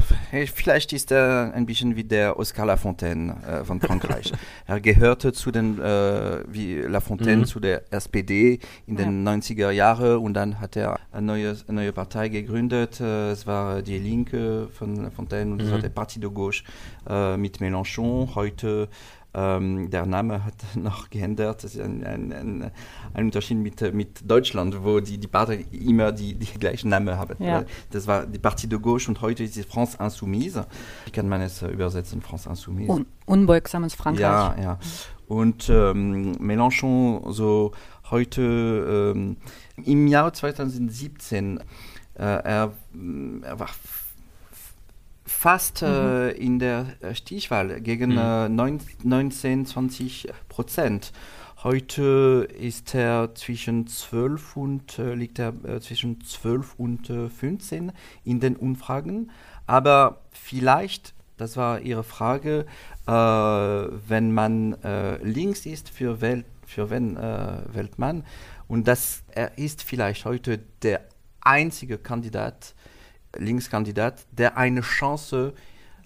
vielleicht ist er ein bisschen wie der Oscar Lafontaine äh, von Frankreich. er gehörte zu den, äh, wie Lafontaine, mhm. zu der SPD in den ja. 90er Jahren und dann hat er eine neue, eine neue Partei gegründet. Äh, es war die Linke von Lafontaine und mhm. es war der Parti de Gauche äh, mit Mélenchon. Heute ähm, der Name hat noch geändert. Das ist ein, ein, ein, ein Unterschied mit, mit Deutschland, wo die, die Partei immer die, die gleichen Namen haben. Ja. Das war die Partie de Gauche und heute ist es France Insoumise. Wie kann man es übersetzen, France Insoumise? Un unbeugsames Frankreich. Ja, ja. Und ähm, Mélenchon, so heute ähm, im Jahr 2017, äh, er, er war fast mhm. äh, in der äh, Stichwahl gegen mhm. äh, 19, 20 Prozent. Heute ist er zwischen 12 und äh, liegt er äh, zwischen 12 und 15 äh, in den Umfragen. Aber vielleicht, das war Ihre Frage, wenn man links ist, für, Welt, für wen wählt man? Und das er ist vielleicht heute der einzige Kandidat, Linkskandidat, der eine Chance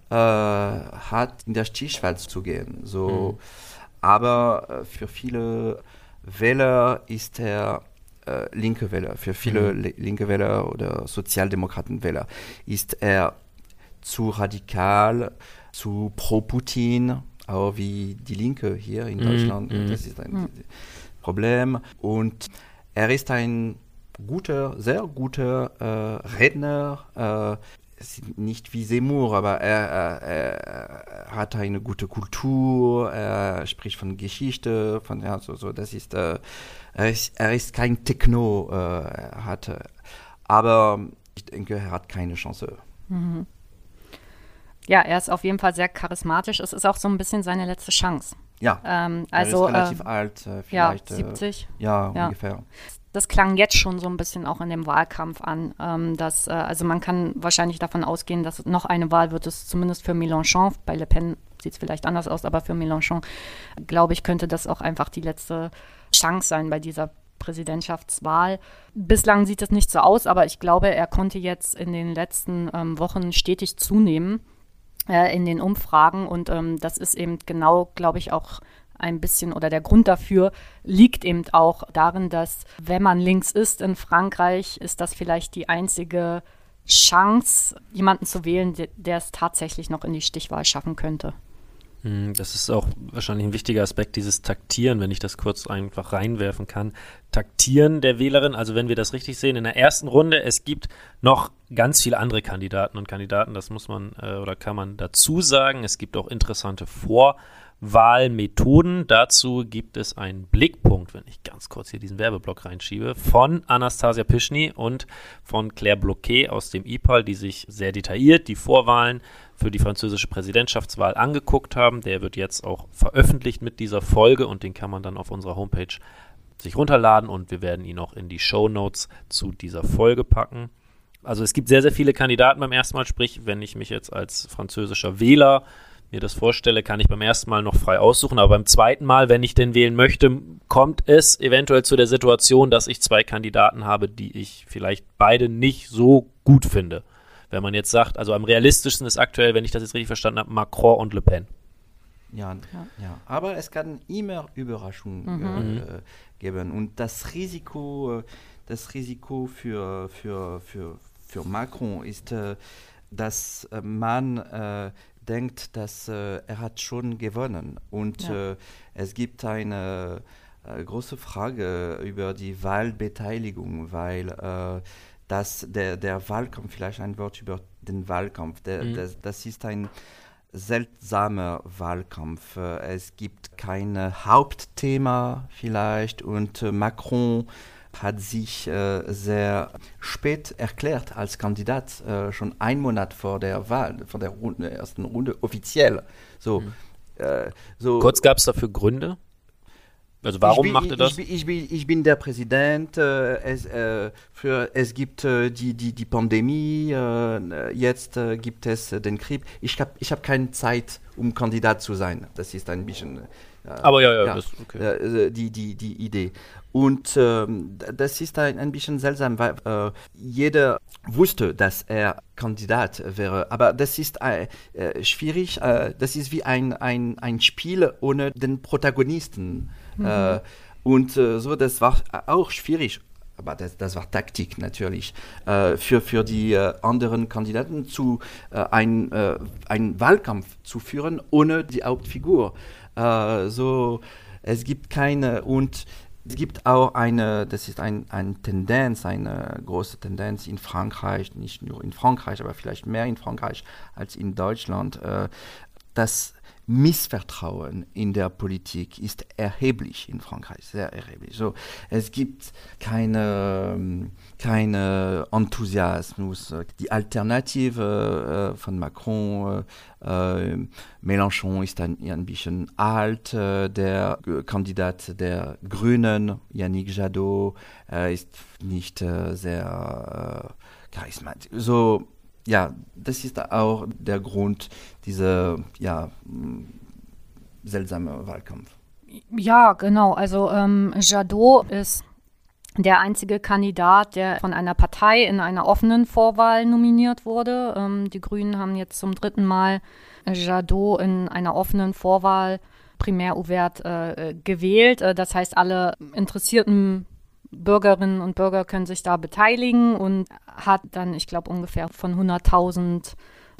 äh, hat, in der Stichwahl zu gehen. So, mhm. Aber äh, für viele Wähler ist er äh, linke Wähler, für viele mhm. linke Wähler oder Sozialdemokratenwähler ist er zu radikal, zu pro-Putin, auch wie die Linke hier in mhm. Deutschland. Mhm. Das ist ein mhm. Problem. Und er ist ein guter, sehr guter äh, Redner, äh, nicht wie Seymour, aber er, er, er, hat eine gute Kultur, er spricht von Geschichte, von ja, so, so das ist, äh, er ist, er ist kein Techno, äh, er hat, aber ich denke, er hat keine Chance. Mhm. Ja, er ist auf jeden Fall sehr charismatisch. Es ist auch so ein bisschen seine letzte Chance. Ja. Ähm, also, er ist relativ äh, alt, äh, vielleicht. Ja, 70. Äh, ja, ja, ungefähr das klang jetzt schon so ein bisschen auch in dem Wahlkampf an. Ähm, dass, äh, also man kann wahrscheinlich davon ausgehen, dass noch eine Wahl wird es zumindest für Mélenchon. Bei Le Pen sieht es vielleicht anders aus, aber für Mélenchon, glaube ich, könnte das auch einfach die letzte Chance sein bei dieser Präsidentschaftswahl. Bislang sieht es nicht so aus, aber ich glaube, er konnte jetzt in den letzten ähm, Wochen stetig zunehmen äh, in den Umfragen und ähm, das ist eben genau, glaube ich, auch ein bisschen oder der Grund dafür liegt eben auch darin, dass wenn man links ist in Frankreich, ist das vielleicht die einzige Chance, jemanden zu wählen, der es tatsächlich noch in die Stichwahl schaffen könnte. Hm, das ist auch wahrscheinlich ein wichtiger Aspekt, dieses Taktieren, wenn ich das kurz einfach reinwerfen kann. Taktieren der Wählerin, also wenn wir das richtig sehen, in der ersten Runde, es gibt noch ganz viele andere Kandidaten und Kandidaten, das muss man äh, oder kann man dazu sagen. Es gibt auch interessante Vor- Wahlmethoden. Dazu gibt es einen Blickpunkt, wenn ich ganz kurz hier diesen Werbeblock reinschiebe, von Anastasia Pischny und von Claire Bloquet aus dem IPAL, die sich sehr detailliert die Vorwahlen für die französische Präsidentschaftswahl angeguckt haben. Der wird jetzt auch veröffentlicht mit dieser Folge und den kann man dann auf unserer Homepage sich runterladen und wir werden ihn auch in die Show Notes zu dieser Folge packen. Also es gibt sehr, sehr viele Kandidaten beim ersten Mal, sprich, wenn ich mich jetzt als französischer Wähler mir das vorstelle, kann ich beim ersten Mal noch frei aussuchen, aber beim zweiten Mal, wenn ich den wählen möchte, kommt es eventuell zu der Situation, dass ich zwei Kandidaten habe, die ich vielleicht beide nicht so gut finde. Wenn man jetzt sagt, also am realistischsten ist aktuell, wenn ich das jetzt richtig verstanden habe, Macron und Le Pen. Ja, ja. ja. aber es kann immer Überraschungen mhm. äh, geben und das Risiko, äh, das Risiko für, für, für, für Macron ist, äh, dass äh, man äh, denkt, dass äh, er hat schon gewonnen und ja. äh, es gibt eine äh, große Frage über die Wahlbeteiligung, weil äh, das, der, der Wahlkampf, vielleicht ein Wort über den Wahlkampf, der, mhm. das, das ist ein seltsamer Wahlkampf. Äh, es gibt kein Hauptthema vielleicht und äh, Macron hat sich äh, sehr spät erklärt als Kandidat, äh, schon ein Monat vor der Wahl, vor der Runde, ersten Runde offiziell. So, mhm. äh, so Kurz gab es dafür Gründe? Also warum bin, macht er das? Ich, ich, bin, ich bin der Präsident. Äh, es, äh, für, es gibt äh, die, die, die Pandemie. Äh, jetzt äh, gibt es äh, den Krieg. Ich habe ich hab keine Zeit, um Kandidat zu sein. Das ist ein bisschen. Aber ja, ja, ja das, okay. die, die, die Idee. Und ähm, das ist ein, ein bisschen seltsam, weil äh, jeder wusste, dass er Kandidat wäre. Aber das ist äh, schwierig. Äh, das ist wie ein, ein, ein Spiel ohne den Protagonisten. Mhm. Äh, und äh, so, das war auch schwierig. Aber das, das war Taktik natürlich für, für die anderen Kandidaten zu ein, einen Wahlkampf zu führen ohne die Hauptfigur. so, es gibt keine und es gibt auch eine, das ist ein, eine Tendenz, eine große Tendenz in Frankreich, nicht nur in Frankreich, aber vielleicht mehr in Frankreich als in Deutschland, äh, dass Missvertrauen in der Politik ist erheblich in Frankreich, sehr erheblich. So, es gibt keine, keine Enthusiasmus. Die Alternative äh, von Macron, äh, Mélenchon ist ein, ein bisschen alt, äh, der Kandidat der Grünen, Yannick Jadot, ist nicht sehr charismatisch. So, ja, das ist auch der Grund dieser ja, seltsame Wahlkampf. Ja, genau. Also ähm, Jadot ist der einzige Kandidat, der von einer Partei in einer offenen Vorwahl nominiert wurde. Ähm, die Grünen haben jetzt zum dritten Mal Jadot in einer offenen Vorwahl primär Ouvert äh, gewählt. Äh, das heißt, alle interessierten Bürgerinnen und Bürger können sich da beteiligen und hat dann, ich glaube, ungefähr von 100.000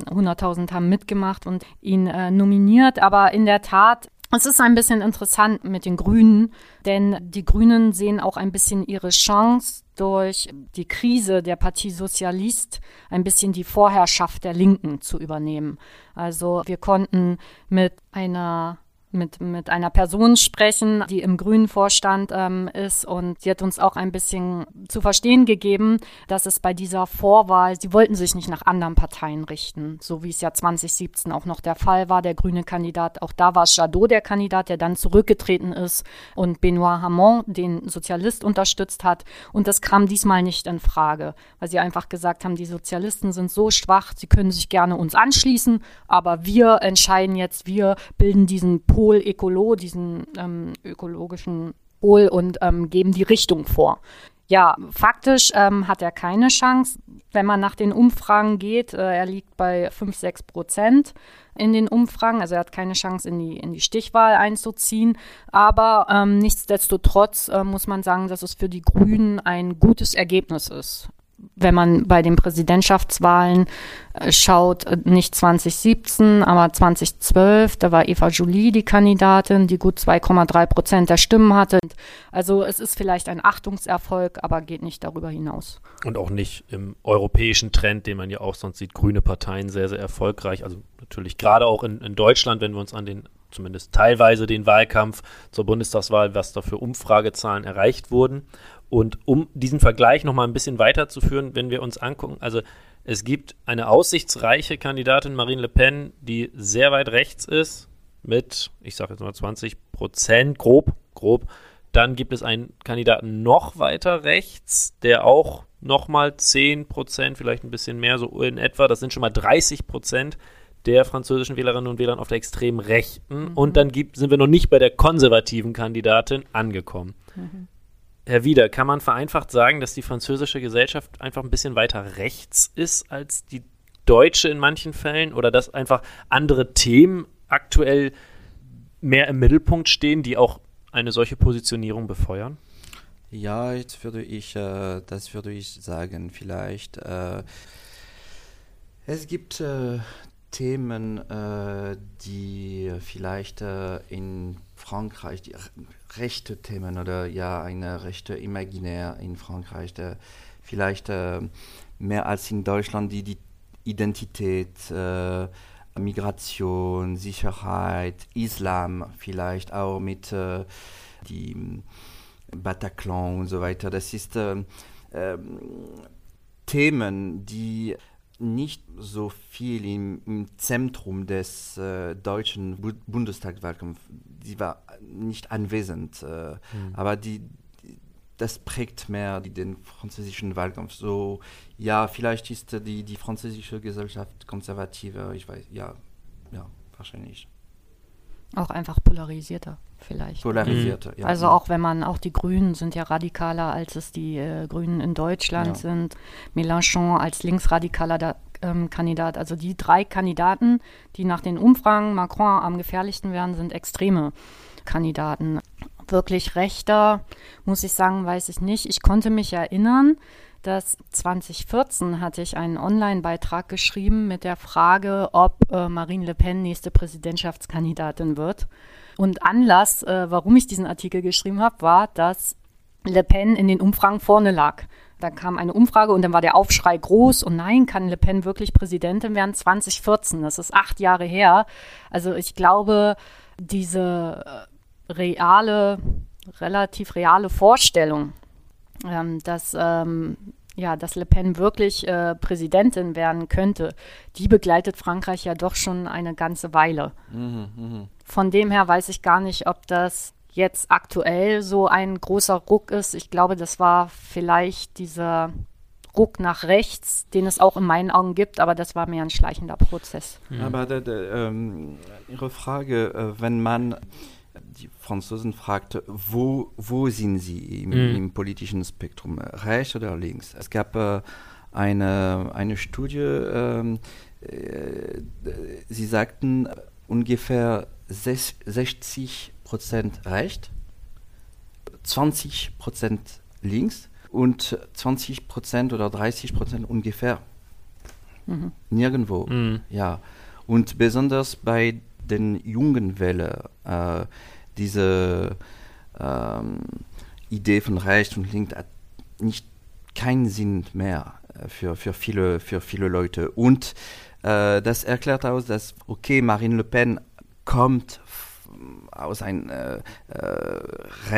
100.000 haben mitgemacht und ihn äh, nominiert. Aber in der Tat es ist ein bisschen interessant mit den Grünen, denn die Grünen sehen auch ein bisschen ihre Chance durch die Krise der Partie Sozialist ein bisschen die Vorherrschaft der Linken zu übernehmen. Also wir konnten mit einer mit, mit einer Person sprechen, die im grünen Vorstand ähm, ist. Und sie hat uns auch ein bisschen zu verstehen gegeben, dass es bei dieser Vorwahl, sie wollten sich nicht nach anderen Parteien richten, so wie es ja 2017 auch noch der Fall war, der grüne Kandidat, auch da war Jadot der Kandidat, der dann zurückgetreten ist und Benoit Hamon, den Sozialist, unterstützt hat. Und das kam diesmal nicht in Frage, weil sie einfach gesagt haben, die Sozialisten sind so schwach, sie können sich gerne uns anschließen, aber wir entscheiden jetzt, wir bilden diesen Pol Pol Ecolo, diesen ähm, ökologischen Pol und ähm, geben die Richtung vor. Ja, faktisch ähm, hat er keine Chance. Wenn man nach den Umfragen geht, äh, er liegt bei 5, 6 Prozent in den Umfragen. Also er hat keine Chance, in die, in die Stichwahl einzuziehen. Aber ähm, nichtsdestotrotz äh, muss man sagen, dass es für die Grünen ein gutes Ergebnis ist wenn man bei den Präsidentschaftswahlen äh, schaut, äh, nicht 2017, aber 2012, da war Eva Jolie die Kandidatin, die gut 2,3 Prozent der Stimmen hatte. Also es ist vielleicht ein Achtungserfolg, aber geht nicht darüber hinaus. Und auch nicht im europäischen Trend, den man ja auch sonst sieht, grüne Parteien sehr, sehr erfolgreich. Also natürlich gerade auch in, in Deutschland, wenn wir uns an den zumindest teilweise den Wahlkampf zur Bundestagswahl, was da für Umfragezahlen erreicht wurden. Und um diesen Vergleich nochmal ein bisschen weiterzuführen, wenn wir uns angucken, also es gibt eine aussichtsreiche Kandidatin, Marine Le Pen, die sehr weit rechts ist, mit, ich sage jetzt mal 20 Prozent, grob, grob. Dann gibt es einen Kandidaten noch weiter rechts, der auch nochmal 10 Prozent, vielleicht ein bisschen mehr, so in etwa, das sind schon mal 30 Prozent der französischen Wählerinnen und Wähler auf der extremen Rechten. Mhm. Und dann gibt, sind wir noch nicht bei der konservativen Kandidatin angekommen. Mhm. Herr Wieder, kann man vereinfacht sagen, dass die französische Gesellschaft einfach ein bisschen weiter rechts ist als die deutsche in manchen Fällen oder dass einfach andere Themen aktuell mehr im Mittelpunkt stehen, die auch eine solche Positionierung befeuern? Ja, jetzt würde ich, äh, das würde ich sagen, vielleicht. Äh, es gibt äh, Themen, äh, die vielleicht äh, in Frankreich, die rechte Themen oder ja, eine rechte Imaginär in Frankreich, der vielleicht äh, mehr als in Deutschland die, die Identität, äh, Migration, Sicherheit, Islam vielleicht auch mit äh, die Bataclan und so weiter. Das ist äh, ähm, Themen, die nicht so viel im, im Zentrum des äh, deutschen Bu Bundestagswahlkampfs. Sie war nicht anwesend, äh, mhm. aber die, die, das prägt mehr die, den französischen Wahlkampf. So, ja, vielleicht ist die, die französische Gesellschaft konservativer, ich weiß, ja, ja, wahrscheinlich. Auch einfach polarisierter vielleicht. Polarisierter, mhm. ja. Also auch wenn man, auch die Grünen sind ja radikaler, als es die äh, Grünen in Deutschland ja. sind. Mélenchon als linksradikaler da, ähm, Kandidat. Also die drei Kandidaten, die nach den Umfragen Macron am gefährlichsten werden, sind extreme Kandidaten. Wirklich rechter, muss ich sagen, weiß ich nicht. Ich konnte mich erinnern, dass 2014 hatte ich einen Online-Beitrag geschrieben mit der Frage, ob äh, Marine Le Pen nächste Präsidentschaftskandidatin wird. Und Anlass, äh, warum ich diesen Artikel geschrieben habe, war, dass Le Pen in den Umfragen vorne lag. Da kam eine Umfrage und dann war der Aufschrei groß und nein, kann Le Pen wirklich Präsidentin werden? 2014, das ist acht Jahre her. Also ich glaube, diese äh, reale, relativ reale Vorstellung, ähm, dass ähm, ja, dass Le Pen wirklich äh, Präsidentin werden könnte, die begleitet Frankreich ja doch schon eine ganze Weile. Mhm, mh. Von dem her weiß ich gar nicht, ob das jetzt aktuell so ein großer Ruck ist. Ich glaube, das war vielleicht dieser Ruck nach rechts, den es auch in meinen Augen gibt, aber das war mehr ein schleichender Prozess. Mhm. Aber de, de, ähm, Ihre Frage, äh, wenn man die Franzosen fragte, wo, wo sind sie im, Mhm. im politischen Spektrum, rechts oder links? Es gab äh, eine, eine Studie, ähm, äh, sie sagten äh, ungefähr ses- 60 Prozent rechts, 20 Prozent links und 20 Prozent oder 30 Prozent ungefähr nirgendwo. Mhm. Ja, und besonders bei den jungen Welle, äh, diese ähm, Idee von rechts und links hat nicht keinen Sinn mehr äh, für, für, viele, für viele Leute. Und äh, das erklärt aus, dass, okay, Marine Le Pen kommt aus einer äh,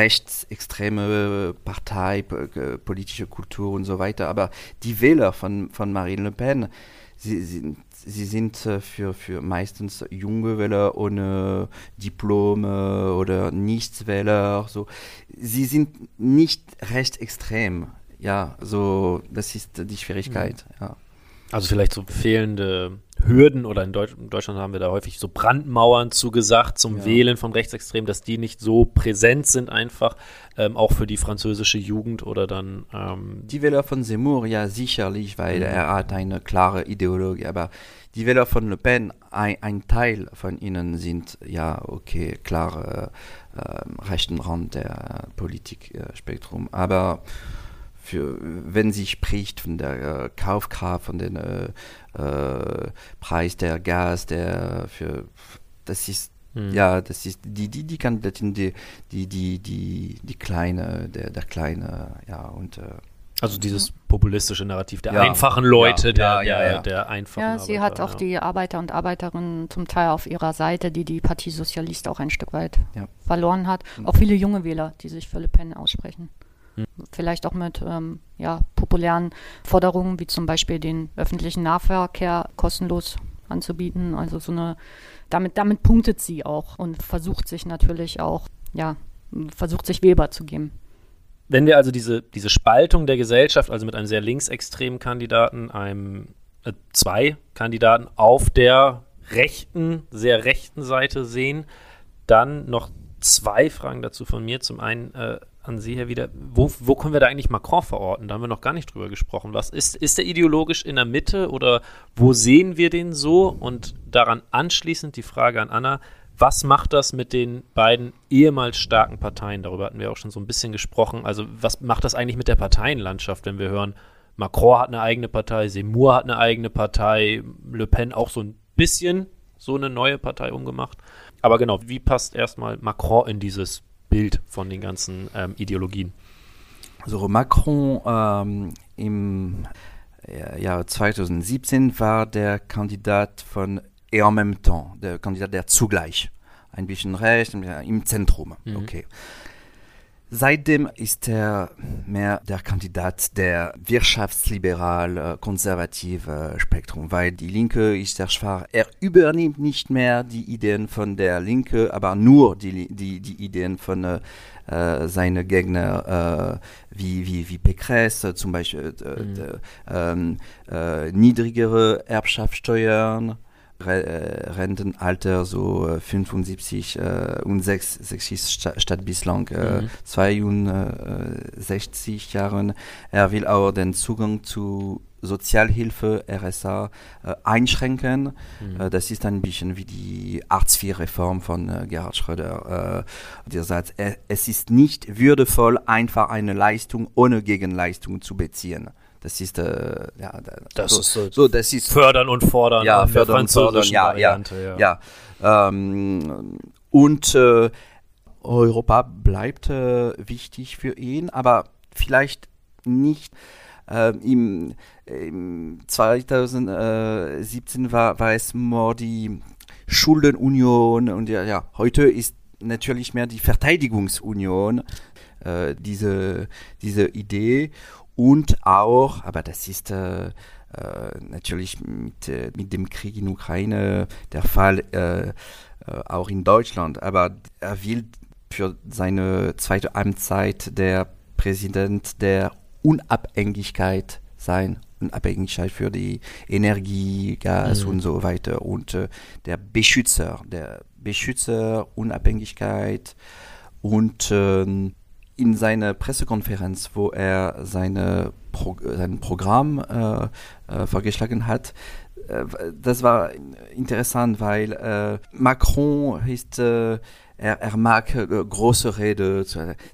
äh, Partei, äh, politische Kultur und so weiter, aber die Wähler von, von Marine Le Pen, sie sind, sie sind äh, für, für meistens junge Wähler ohne Diplome oder Nichtswähler. So. Sie sind nicht recht extrem. Ja, so, das ist die Schwierigkeit. Ja. Also vielleicht so fehlende Hürden oder in, Deutsch, in Deutschland haben wir da häufig so Brandmauern zugesagt zum Ja. Wählen von Rechtsextremen, dass die nicht so präsent sind einfach, ähm, auch für die französische Jugend oder dann ähm, Die Wähler von Zemmour, ja, sicherlich, weil Mhm. er hat eine klare Ideologie, aber die Wähler von Le Pen, ein, ein Teil von ihnen sind, ja, okay, klar, äh, äh, rechten Rand der Politikspektrum, aber für, wenn sie spricht von der äh, Kaufkraft, von den äh, äh, Preis der Gas, der für das ist Mhm. ja das ist die die die Kandidatin die die die die die kleine der der kleine ja und äh, also dieses populistische Narrativ der Ja. einfachen Leute, Ja, der, ja, ja, der, ja. der einfachen Ja, sie hat Arbeiter, auch ja. die Arbeiter und Arbeiterinnen zum Teil auf ihrer Seite, die die Partie Sozialist auch ein Stück weit Ja. verloren hat. Mhm. Auch viele junge Wähler, die sich für Le Pen aussprechen. Vielleicht auch mit ähm, ja, populären Forderungen, wie zum Beispiel den öffentlichen Nahverkehr kostenlos anzubieten. Also so eine, damit, damit punktet sie auch und versucht sich natürlich auch, ja, versucht sich wählbar zu geben. Wenn wir also diese, diese Spaltung der Gesellschaft, also mit einem sehr linksextremen Kandidaten, einem äh, zwei Kandidaten auf der rechten, sehr rechten Seite sehen, dann noch zwei Fragen dazu von mir. Zum einen äh, an Sie, Herr Wieder, wo, wo können wir da eigentlich Macron verorten? Da haben wir noch gar nicht drüber gesprochen. Was ist, ist der ideologisch in der Mitte oder wo sehen wir den so? Und daran anschließend die Frage an Anna, was macht das mit den beiden ehemals starken Parteien? Darüber hatten wir auch schon so ein bisschen gesprochen. Also was macht das eigentlich mit der Parteienlandschaft, wenn wir hören, Macron hat eine eigene Partei, Seymour hat eine eigene Partei, Le Pen auch so ein bisschen so eine neue Partei umgemacht. Aber genau, wie passt erstmal Macron in dieses Bild von den ganzen ähm, Ideologien? Also Macron ähm, im äh, Jahr 2017 war der Kandidat von et en même temps, der Kandidat der zugleich, ein bisschen rechts, im Zentrum. Mhm. Okay. Seitdem ist er mehr der Kandidat der wirtschaftsliberal-konservative Spektrum, weil die Linke ist sehr schwach. Er übernimmt nicht mehr die Ideen von der Linke, aber nur die, die, die Ideen von äh, äh, seine Gegner äh, wie, wie, wie Pécresse, äh, zum Beispiel äh, Mhm. äh, ähm, äh, niedrigere Erbschaftssteuern, Re äh, Rentenalter so äh, 75 äh, und 6, 60 sta statt bislang äh, Mhm. 62 Jahren. Er will auch den Zugang zu Sozialhilfe, RSA, äh, einschränken. Mhm. Äh, das ist ein bisschen wie die Hartz-IV-Reform von äh, Gerhard Schröder. Äh, der äh, es ist nicht würdevoll, einfach eine Leistung ohne Gegenleistung zu beziehen. Das ist, äh, ja, da, Das so, ist so- so, das ist Fördern und fordern Ja, fördern und fordern, ja, ja, Variante. ja. Ähm, und äh, Europa bleibt äh, wichtig für ihn, aber vielleicht nicht. Äh, im, im 2017 war, war es mehr die Schuldenunion und ja, ja, heute ist natürlich mehr die Verteidigungsunion äh, diese, diese Idee und auch, aber das ist äh, äh, natürlich mit, äh, mit dem Krieg in Ukraine der Fall, äh, äh, auch in Deutschland. Aber er will für seine zweite Amtszeit der Präsident der Unabhängigkeit sein. Unabhängigkeit für die Energie, Gas Mhm. und so weiter. Und äh, der Beschützer der Beschützer, Unabhängigkeit und äh, in seiner Pressekonferenz, wo er seine Pro sein Programm äh, äh, vorgeschlagen hat, äh, das war interessant, weil äh, Macron ist äh, er, er mag äh, große Rede.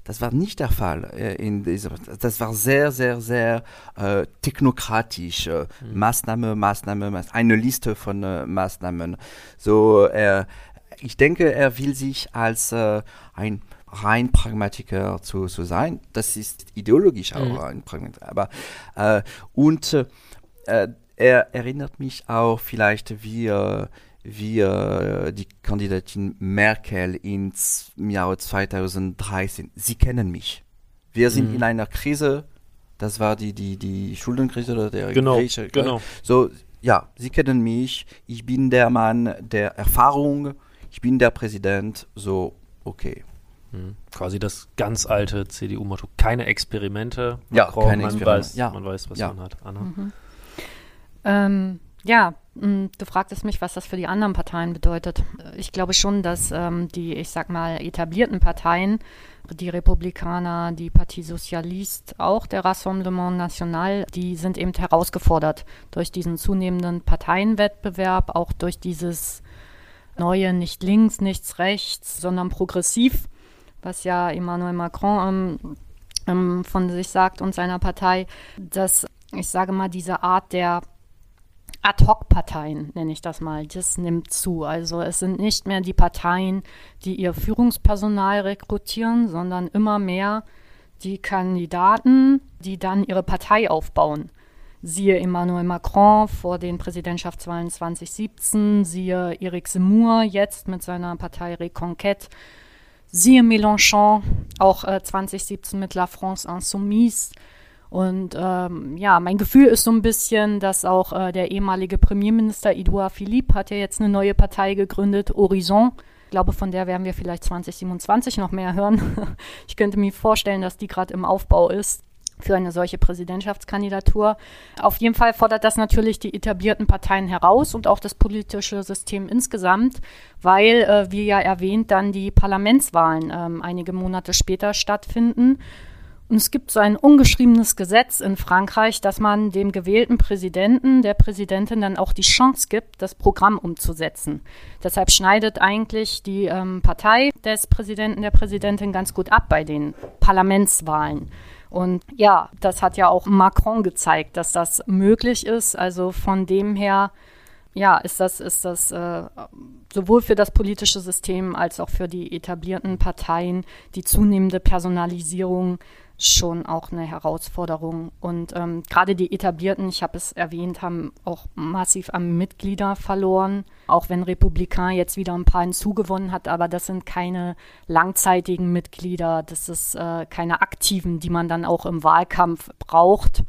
Das war nicht der Fall. Äh, in dieser, das war sehr, sehr, sehr äh, technokratisch. Äh, mhm. Maßnahme, Maßnahme, Maßnahme, eine Liste von äh, Maßnahmen. So, er, ich denke, er will sich als äh, ein rein Pragmatiker zu, zu sein. Das ist ideologisch auch mhm. ein Pragmatiker. Aber, äh, und äh, er erinnert mich auch vielleicht wie, äh, wie äh, die Kandidatin Merkel ins Jahr 2013. Sie kennen mich. Wir sind mhm. in einer Krise. Das war die, die, die Schuldenkrise oder der genau, Grieche. Genau. So, ja, Sie kennen mich. Ich bin der Mann der Erfahrung. Ich bin der Präsident. So, okay. Mhm. Quasi das ganz alte CDU-Motto. Keine Experimente. Ja, Macron, keine man Experimente. Weiß, ja. Man weiß, was ja. man hat. Anna? Mhm. Ähm, ja, mm, du fragtest mich, was das für die anderen Parteien bedeutet. Ich glaube schon, dass ähm, die, ich sag mal, etablierten Parteien, die Republikaner, die Partie Socialiste, auch der Rassemblement National, die sind eben herausgefordert durch diesen zunehmenden Parteienwettbewerb, auch durch dieses neue nicht links, nichts rechts, sondern progressiv, was ja Emmanuel Macron ähm, ähm, von sich sagt und seiner Partei, dass ich sage mal, diese Art der Ad-Hoc-Parteien, nenne ich das mal, das nimmt zu. Also es sind nicht mehr die Parteien, die ihr Führungspersonal rekrutieren, sondern immer mehr die Kandidaten, die dann ihre Partei aufbauen. Siehe Emmanuel Macron vor den Präsidentschaftswahlen 2017, siehe Eric Zemmour jetzt mit seiner Partei Reconquête, siehe Mélenchon auch äh, 2017 mit La France Insoumise. Und ähm, ja, mein Gefühl ist so ein bisschen, dass auch äh, der ehemalige Premierminister Edouard Philippe hat ja jetzt eine neue Partei gegründet, Horizon. Ich glaube, von der werden wir vielleicht 2027 noch mehr hören. ich könnte mir vorstellen, dass die gerade im Aufbau ist für eine solche Präsidentschaftskandidatur. Auf jeden Fall fordert das natürlich die etablierten Parteien heraus und auch das politische System insgesamt, weil, äh, wie ja erwähnt, dann die Parlamentswahlen ähm, einige Monate später stattfinden. Und es gibt so ein ungeschriebenes Gesetz in Frankreich, dass man dem gewählten Präsidenten, der Präsidentin dann auch die Chance gibt, das Programm umzusetzen. Deshalb schneidet eigentlich die ähm, Partei des Präsidenten, der Präsidentin ganz gut ab bei den Parlamentswahlen. Und ja, das hat ja auch Macron gezeigt, dass das möglich ist. Also von dem her, ja, ist das, ist das äh, sowohl für das politische System als auch für die etablierten Parteien die zunehmende Personalisierung schon auch eine Herausforderung. Und ähm, gerade die etablierten, ich habe es erwähnt, haben auch massiv an Mitglieder verloren, auch wenn Republikan jetzt wieder ein paar hinzugewonnen hat, aber das sind keine langzeitigen Mitglieder, das ist äh, keine aktiven, die man dann auch im Wahlkampf braucht.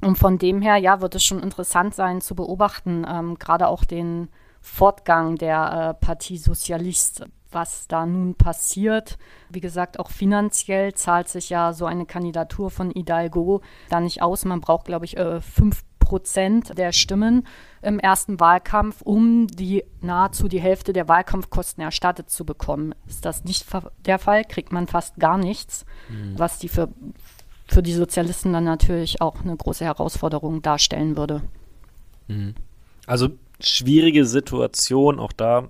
Und von dem her, ja, wird es schon interessant sein zu beobachten, ähm, gerade auch den Fortgang der äh, Partie Sozialist was da nun passiert. Wie gesagt, auch finanziell zahlt sich ja so eine Kandidatur von Hidalgo da nicht aus. Man braucht, glaube ich, äh, fünf Prozent der Stimmen im ersten Wahlkampf, um die nahezu die Hälfte der Wahlkampfkosten erstattet zu bekommen. Ist das nicht der Fall, kriegt man fast gar nichts, mhm. was die für, für die Sozialisten dann natürlich auch eine große Herausforderung darstellen würde. Mhm. Also schwierige Situation, auch da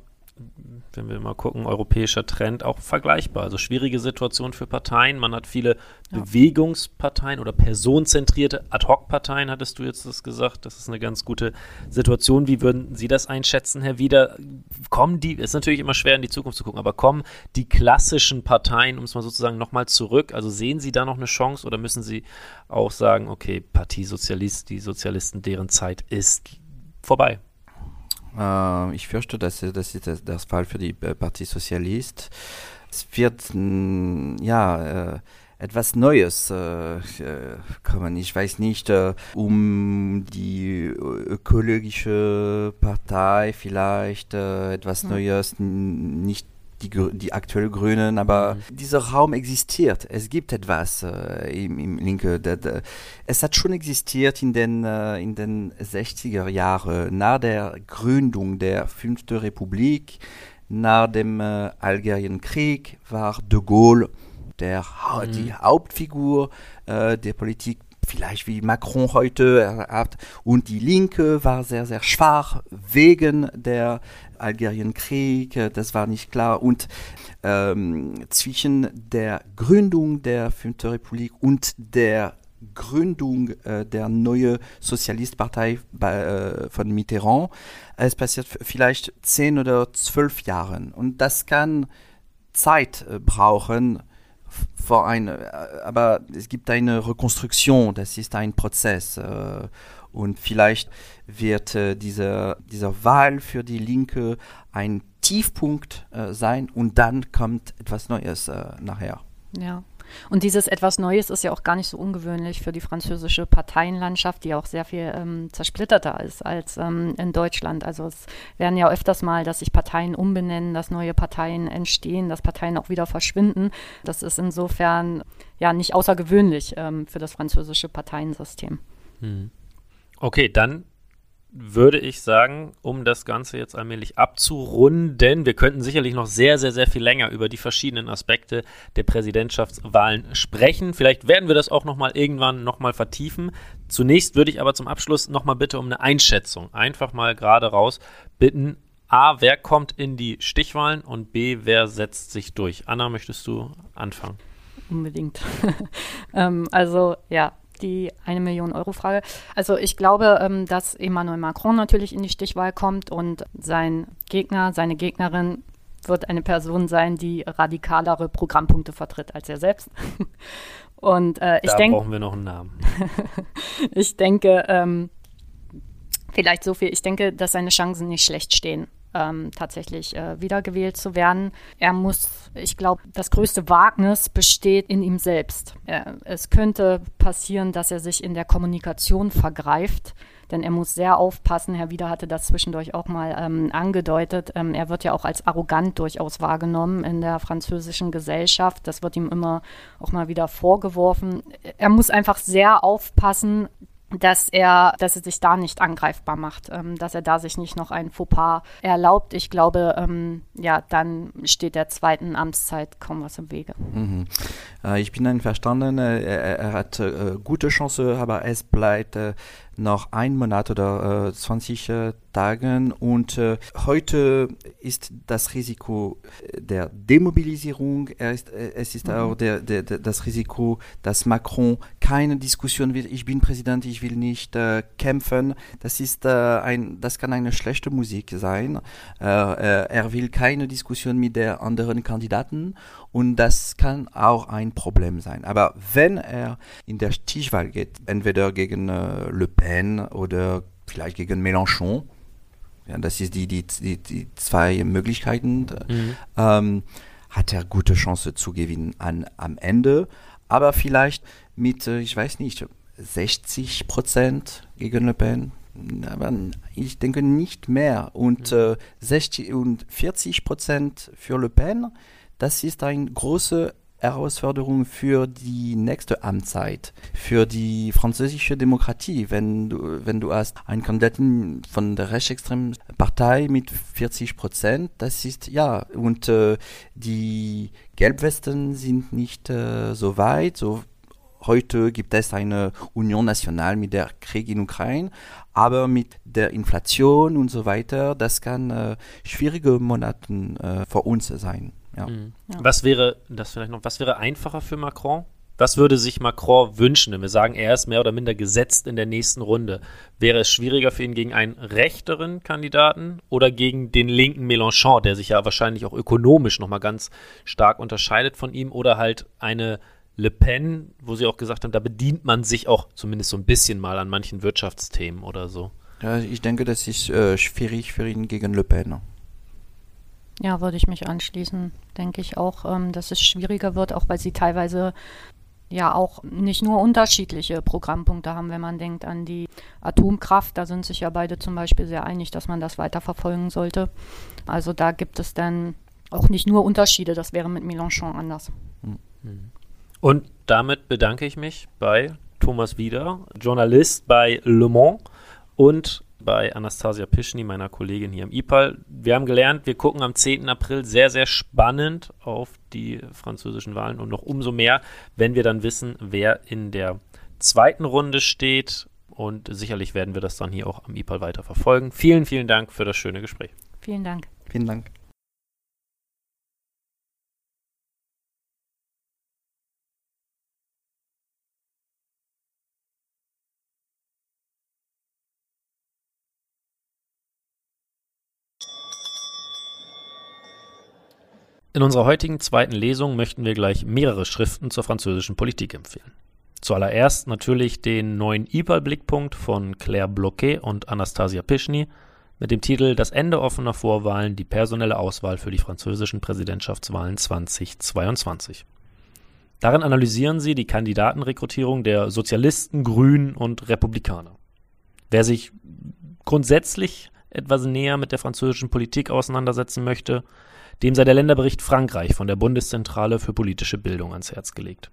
wenn wir mal gucken, europäischer Trend auch vergleichbar. Also schwierige Situation für Parteien. Man hat viele ja. Bewegungsparteien oder personenzentrierte Ad-Hoc-Parteien, hattest du jetzt das gesagt. Das ist eine ganz gute Situation. Wie würden Sie das einschätzen, Herr Wieder? Kommen die, ist natürlich immer schwer in die Zukunft zu gucken, aber kommen die klassischen Parteien, um es mal sozusagen nochmal zurück, also sehen Sie da noch eine Chance oder müssen Sie auch sagen, okay, Partie Sozialist, die Sozialisten, deren Zeit ist vorbei? Äh, ich fürchte, dass das ist das, das Fall für die Partie Sozialist. Es wird ja äh, etwas Neues äh, äh, kommen. Ich weiß nicht, äh, um die ökologische Partei vielleicht äh, etwas hm. Neues, nicht die, die aktuelle Grünen, aber mhm. dieser Raum existiert. Es gibt etwas äh, im, im Linke. Das, es hat schon existiert in den, äh, in den 60er Jahren, nach der Gründung der Fünften Republik. nach dem äh, Algerienkrieg war de Gaulle der Mhm. die Hauptfigur äh, der Politik vielleicht wie Macron heute hat und die Linke war sehr sehr schwach wegen der Algerienkrieg äh, das war nicht klar und ähm, zwischen der Gründung der Fünfte Republik und der Gründung äh, der neuen Sozialistpartei bei, äh, von Mitterrand. Es passiert vielleicht zehn oder zwölf Jahren. Und das kann Zeit äh, brauchen f- vor ein, äh, aber es gibt eine Rekonstruktion, das ist ein Prozess. Äh, und vielleicht wird äh, diese, dieser Wahl für die Linke ein Tiefpunkt äh, sein und dann kommt etwas Neues äh, nachher. Ja. Und dieses etwas Neues ist ja auch gar nicht so ungewöhnlich für die französische Parteienlandschaft, die auch sehr viel ähm, zersplitterter ist als ähm, in Deutschland. Also es werden ja öfters mal, dass sich Parteien umbenennen, dass neue Parteien entstehen, dass Parteien auch wieder verschwinden. Das ist insofern ja nicht außergewöhnlich ähm, für das französische Parteiensystem. Okay, dann würde ich sagen, um das Ganze jetzt allmählich abzurunden, wir könnten sicherlich noch sehr, sehr, sehr viel länger über die verschiedenen Aspekte der Präsidentschaftswahlen sprechen. Vielleicht werden wir das auch nochmal irgendwann nochmal vertiefen. Zunächst würde ich aber zum Abschluss nochmal bitte um eine Einschätzung einfach mal gerade raus bitten. A, wer kommt in die Stichwahlen und B, wer setzt sich durch? Anna, möchtest du anfangen? Unbedingt. ähm, also ja, die eine Million Euro Frage. Also ich glaube, ähm, dass Emmanuel Macron natürlich in die Stichwahl kommt und sein Gegner, seine Gegnerin wird eine Person sein, die radikalere Programmpunkte vertritt als er selbst. Und äh, ich da denke, brauchen wir noch einen Namen. ich denke, ähm, vielleicht so viel, ich denke, dass seine Chancen nicht schlecht stehen, ähm, tatsächlich äh, wiedergewählt zu werden. Er muss, ich glaube, das größte Wagnis besteht in ihm selbst. Er, es könnte passieren, dass er sich in der Kommunikation vergreift. Denn er muss sehr aufpassen. Herr Wieder hatte das zwischendurch auch mal ähm, angedeutet. Ähm, er wird ja auch als arrogant durchaus wahrgenommen in der französischen Gesellschaft. Das wird ihm immer auch mal wieder vorgeworfen. Er muss einfach sehr aufpassen, dass er, dass er sich da nicht angreifbar macht, ähm, dass er da sich nicht noch ein Fauxpas erlaubt. Ich glaube, ähm, ja, dann steht der zweiten Amtszeit kaum was im Wege. Mhm. Äh, ich bin einverstanden, er, er hat äh, gute Chance, aber es bleibt äh, noch ein Monat oder äh, 20 äh, Tagen. Und äh, heute ist das Risiko der Demobilisierung, er ist, äh, es ist auch der, der, der, das Risiko, dass Macron keine Diskussion will, ich bin Präsident, ich will nicht äh, kämpfen, das ist äh, ein, das kann eine schlechte Musik sein, äh, äh, er will keine Diskussion mit der anderen Kandidaten und das kann auch ein Problem sein. Aber wenn er in der Stichwahl geht, entweder gegen äh, Le Pen oder vielleicht gegen Mélenchon, ja, das ist die, die, die, die zwei Möglichkeiten, Mhm. ähm, hat er gute Chance zu gewinnen an, am Ende. Aber vielleicht mit, äh, ich weiß nicht, 60 Prozent gegen Le Pen. Aber ich denke nicht mehr. Und äh, 60 und 40 Prozent für Le Pen, das ist eine große Herausforderung für die nächste Amtszeit, für die französische Demokratie, wenn du, wenn du hast einen Kandidaten von der rechtsextremen Partei mit 40 Prozent, das ist ja, und äh, die Gelbwesten sind nicht äh, so weit, so Heute gibt es eine Union National mit der Krieg in Ukraine, aber mit der Inflation und so weiter, das kann äh, schwierige Monate äh, für uns sein. Ja. Mhm. Ja. Was wäre, das vielleicht noch, was wäre einfacher für Macron? Was würde sich Macron wünschen, wenn wir sagen, er ist mehr oder minder gesetzt in der nächsten Runde? Wäre es schwieriger für ihn gegen einen rechteren Kandidaten oder gegen den linken Mélenchon, der sich ja wahrscheinlich auch ökonomisch nochmal ganz stark unterscheidet von ihm, oder halt eine Le Pen, wo sie auch gesagt haben, da bedient man sich auch zumindest so ein bisschen mal an manchen Wirtschaftsthemen oder so. Ja, ich denke, das ist äh, schwierig für ihn gegen Le Pen. Ja, würde ich mich anschließen. Denke ich auch, ähm, dass es schwieriger wird, auch weil sie teilweise ja auch nicht nur unterschiedliche Programmpunkte haben, wenn man denkt an die Atomkraft. Da sind sich ja beide zum Beispiel sehr einig, dass man das weiterverfolgen sollte. Also da gibt es dann auch nicht nur Unterschiede. Das wäre mit Mélenchon anders. Und damit bedanke ich mich bei Thomas Wieder, Journalist bei Le Mans und bei Anastasia Pischny, meiner Kollegin hier im IPAL. Wir haben gelernt, wir gucken am 10. April sehr, sehr spannend auf die französischen Wahlen und noch umso mehr, wenn wir dann wissen, wer in der zweiten Runde steht. Und sicherlich werden wir das dann hier auch am IPAL weiter verfolgen. Vielen, vielen Dank für das schöne Gespräch. Vielen Dank. Vielen Dank. In unserer heutigen zweiten Lesung möchten wir gleich mehrere Schriften zur französischen Politik empfehlen. Zuallererst natürlich den neuen IPAL-Blickpunkt von Claire Bloquet und Anastasia Pischny mit dem Titel Das Ende offener Vorwahlen, die personelle Auswahl für die französischen Präsidentschaftswahlen 2022. Darin analysieren sie die Kandidatenrekrutierung der Sozialisten, Grünen und Republikaner. Wer sich grundsätzlich etwas näher mit der französischen Politik auseinandersetzen möchte, dem sei der Länderbericht Frankreich von der Bundeszentrale für politische Bildung ans Herz gelegt.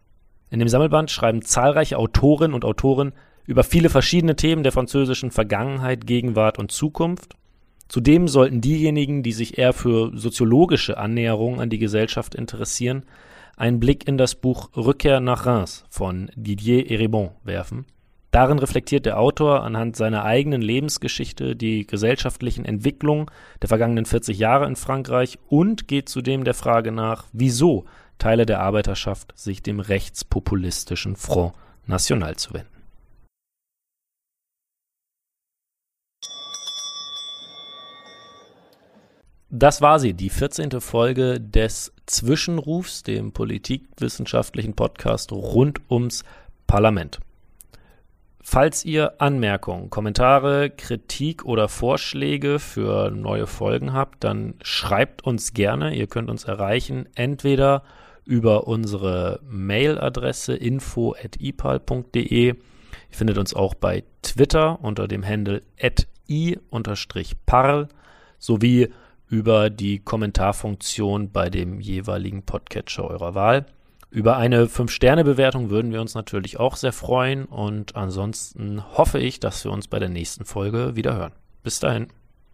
In dem Sammelband schreiben zahlreiche Autorinnen und Autoren über viele verschiedene Themen der französischen Vergangenheit, Gegenwart und Zukunft. Zudem sollten diejenigen, die sich eher für soziologische Annäherungen an die Gesellschaft interessieren, einen Blick in das Buch Rückkehr nach Reims von Didier Eribon werfen Darin reflektiert der Autor anhand seiner eigenen Lebensgeschichte die gesellschaftlichen Entwicklungen der vergangenen 40 Jahre in Frankreich und geht zudem der Frage nach, wieso Teile der Arbeiterschaft sich dem rechtspopulistischen Front National zuwenden. Das war sie, die 14. Folge des Zwischenrufs, dem politikwissenschaftlichen Podcast rund ums Parlament. Falls ihr Anmerkungen, Kommentare, Kritik oder Vorschläge für neue Folgen habt, dann schreibt uns gerne. Ihr könnt uns erreichen entweder über unsere Mailadresse info@ipal.de. Ihr findet uns auch bei Twitter unter dem Handle i-parl sowie über die Kommentarfunktion bei dem jeweiligen Podcatcher eurer Wahl. Über eine 5-Sterne-Bewertung würden wir uns natürlich auch sehr freuen und ansonsten hoffe ich, dass wir uns bei der nächsten Folge wieder hören. Bis dahin.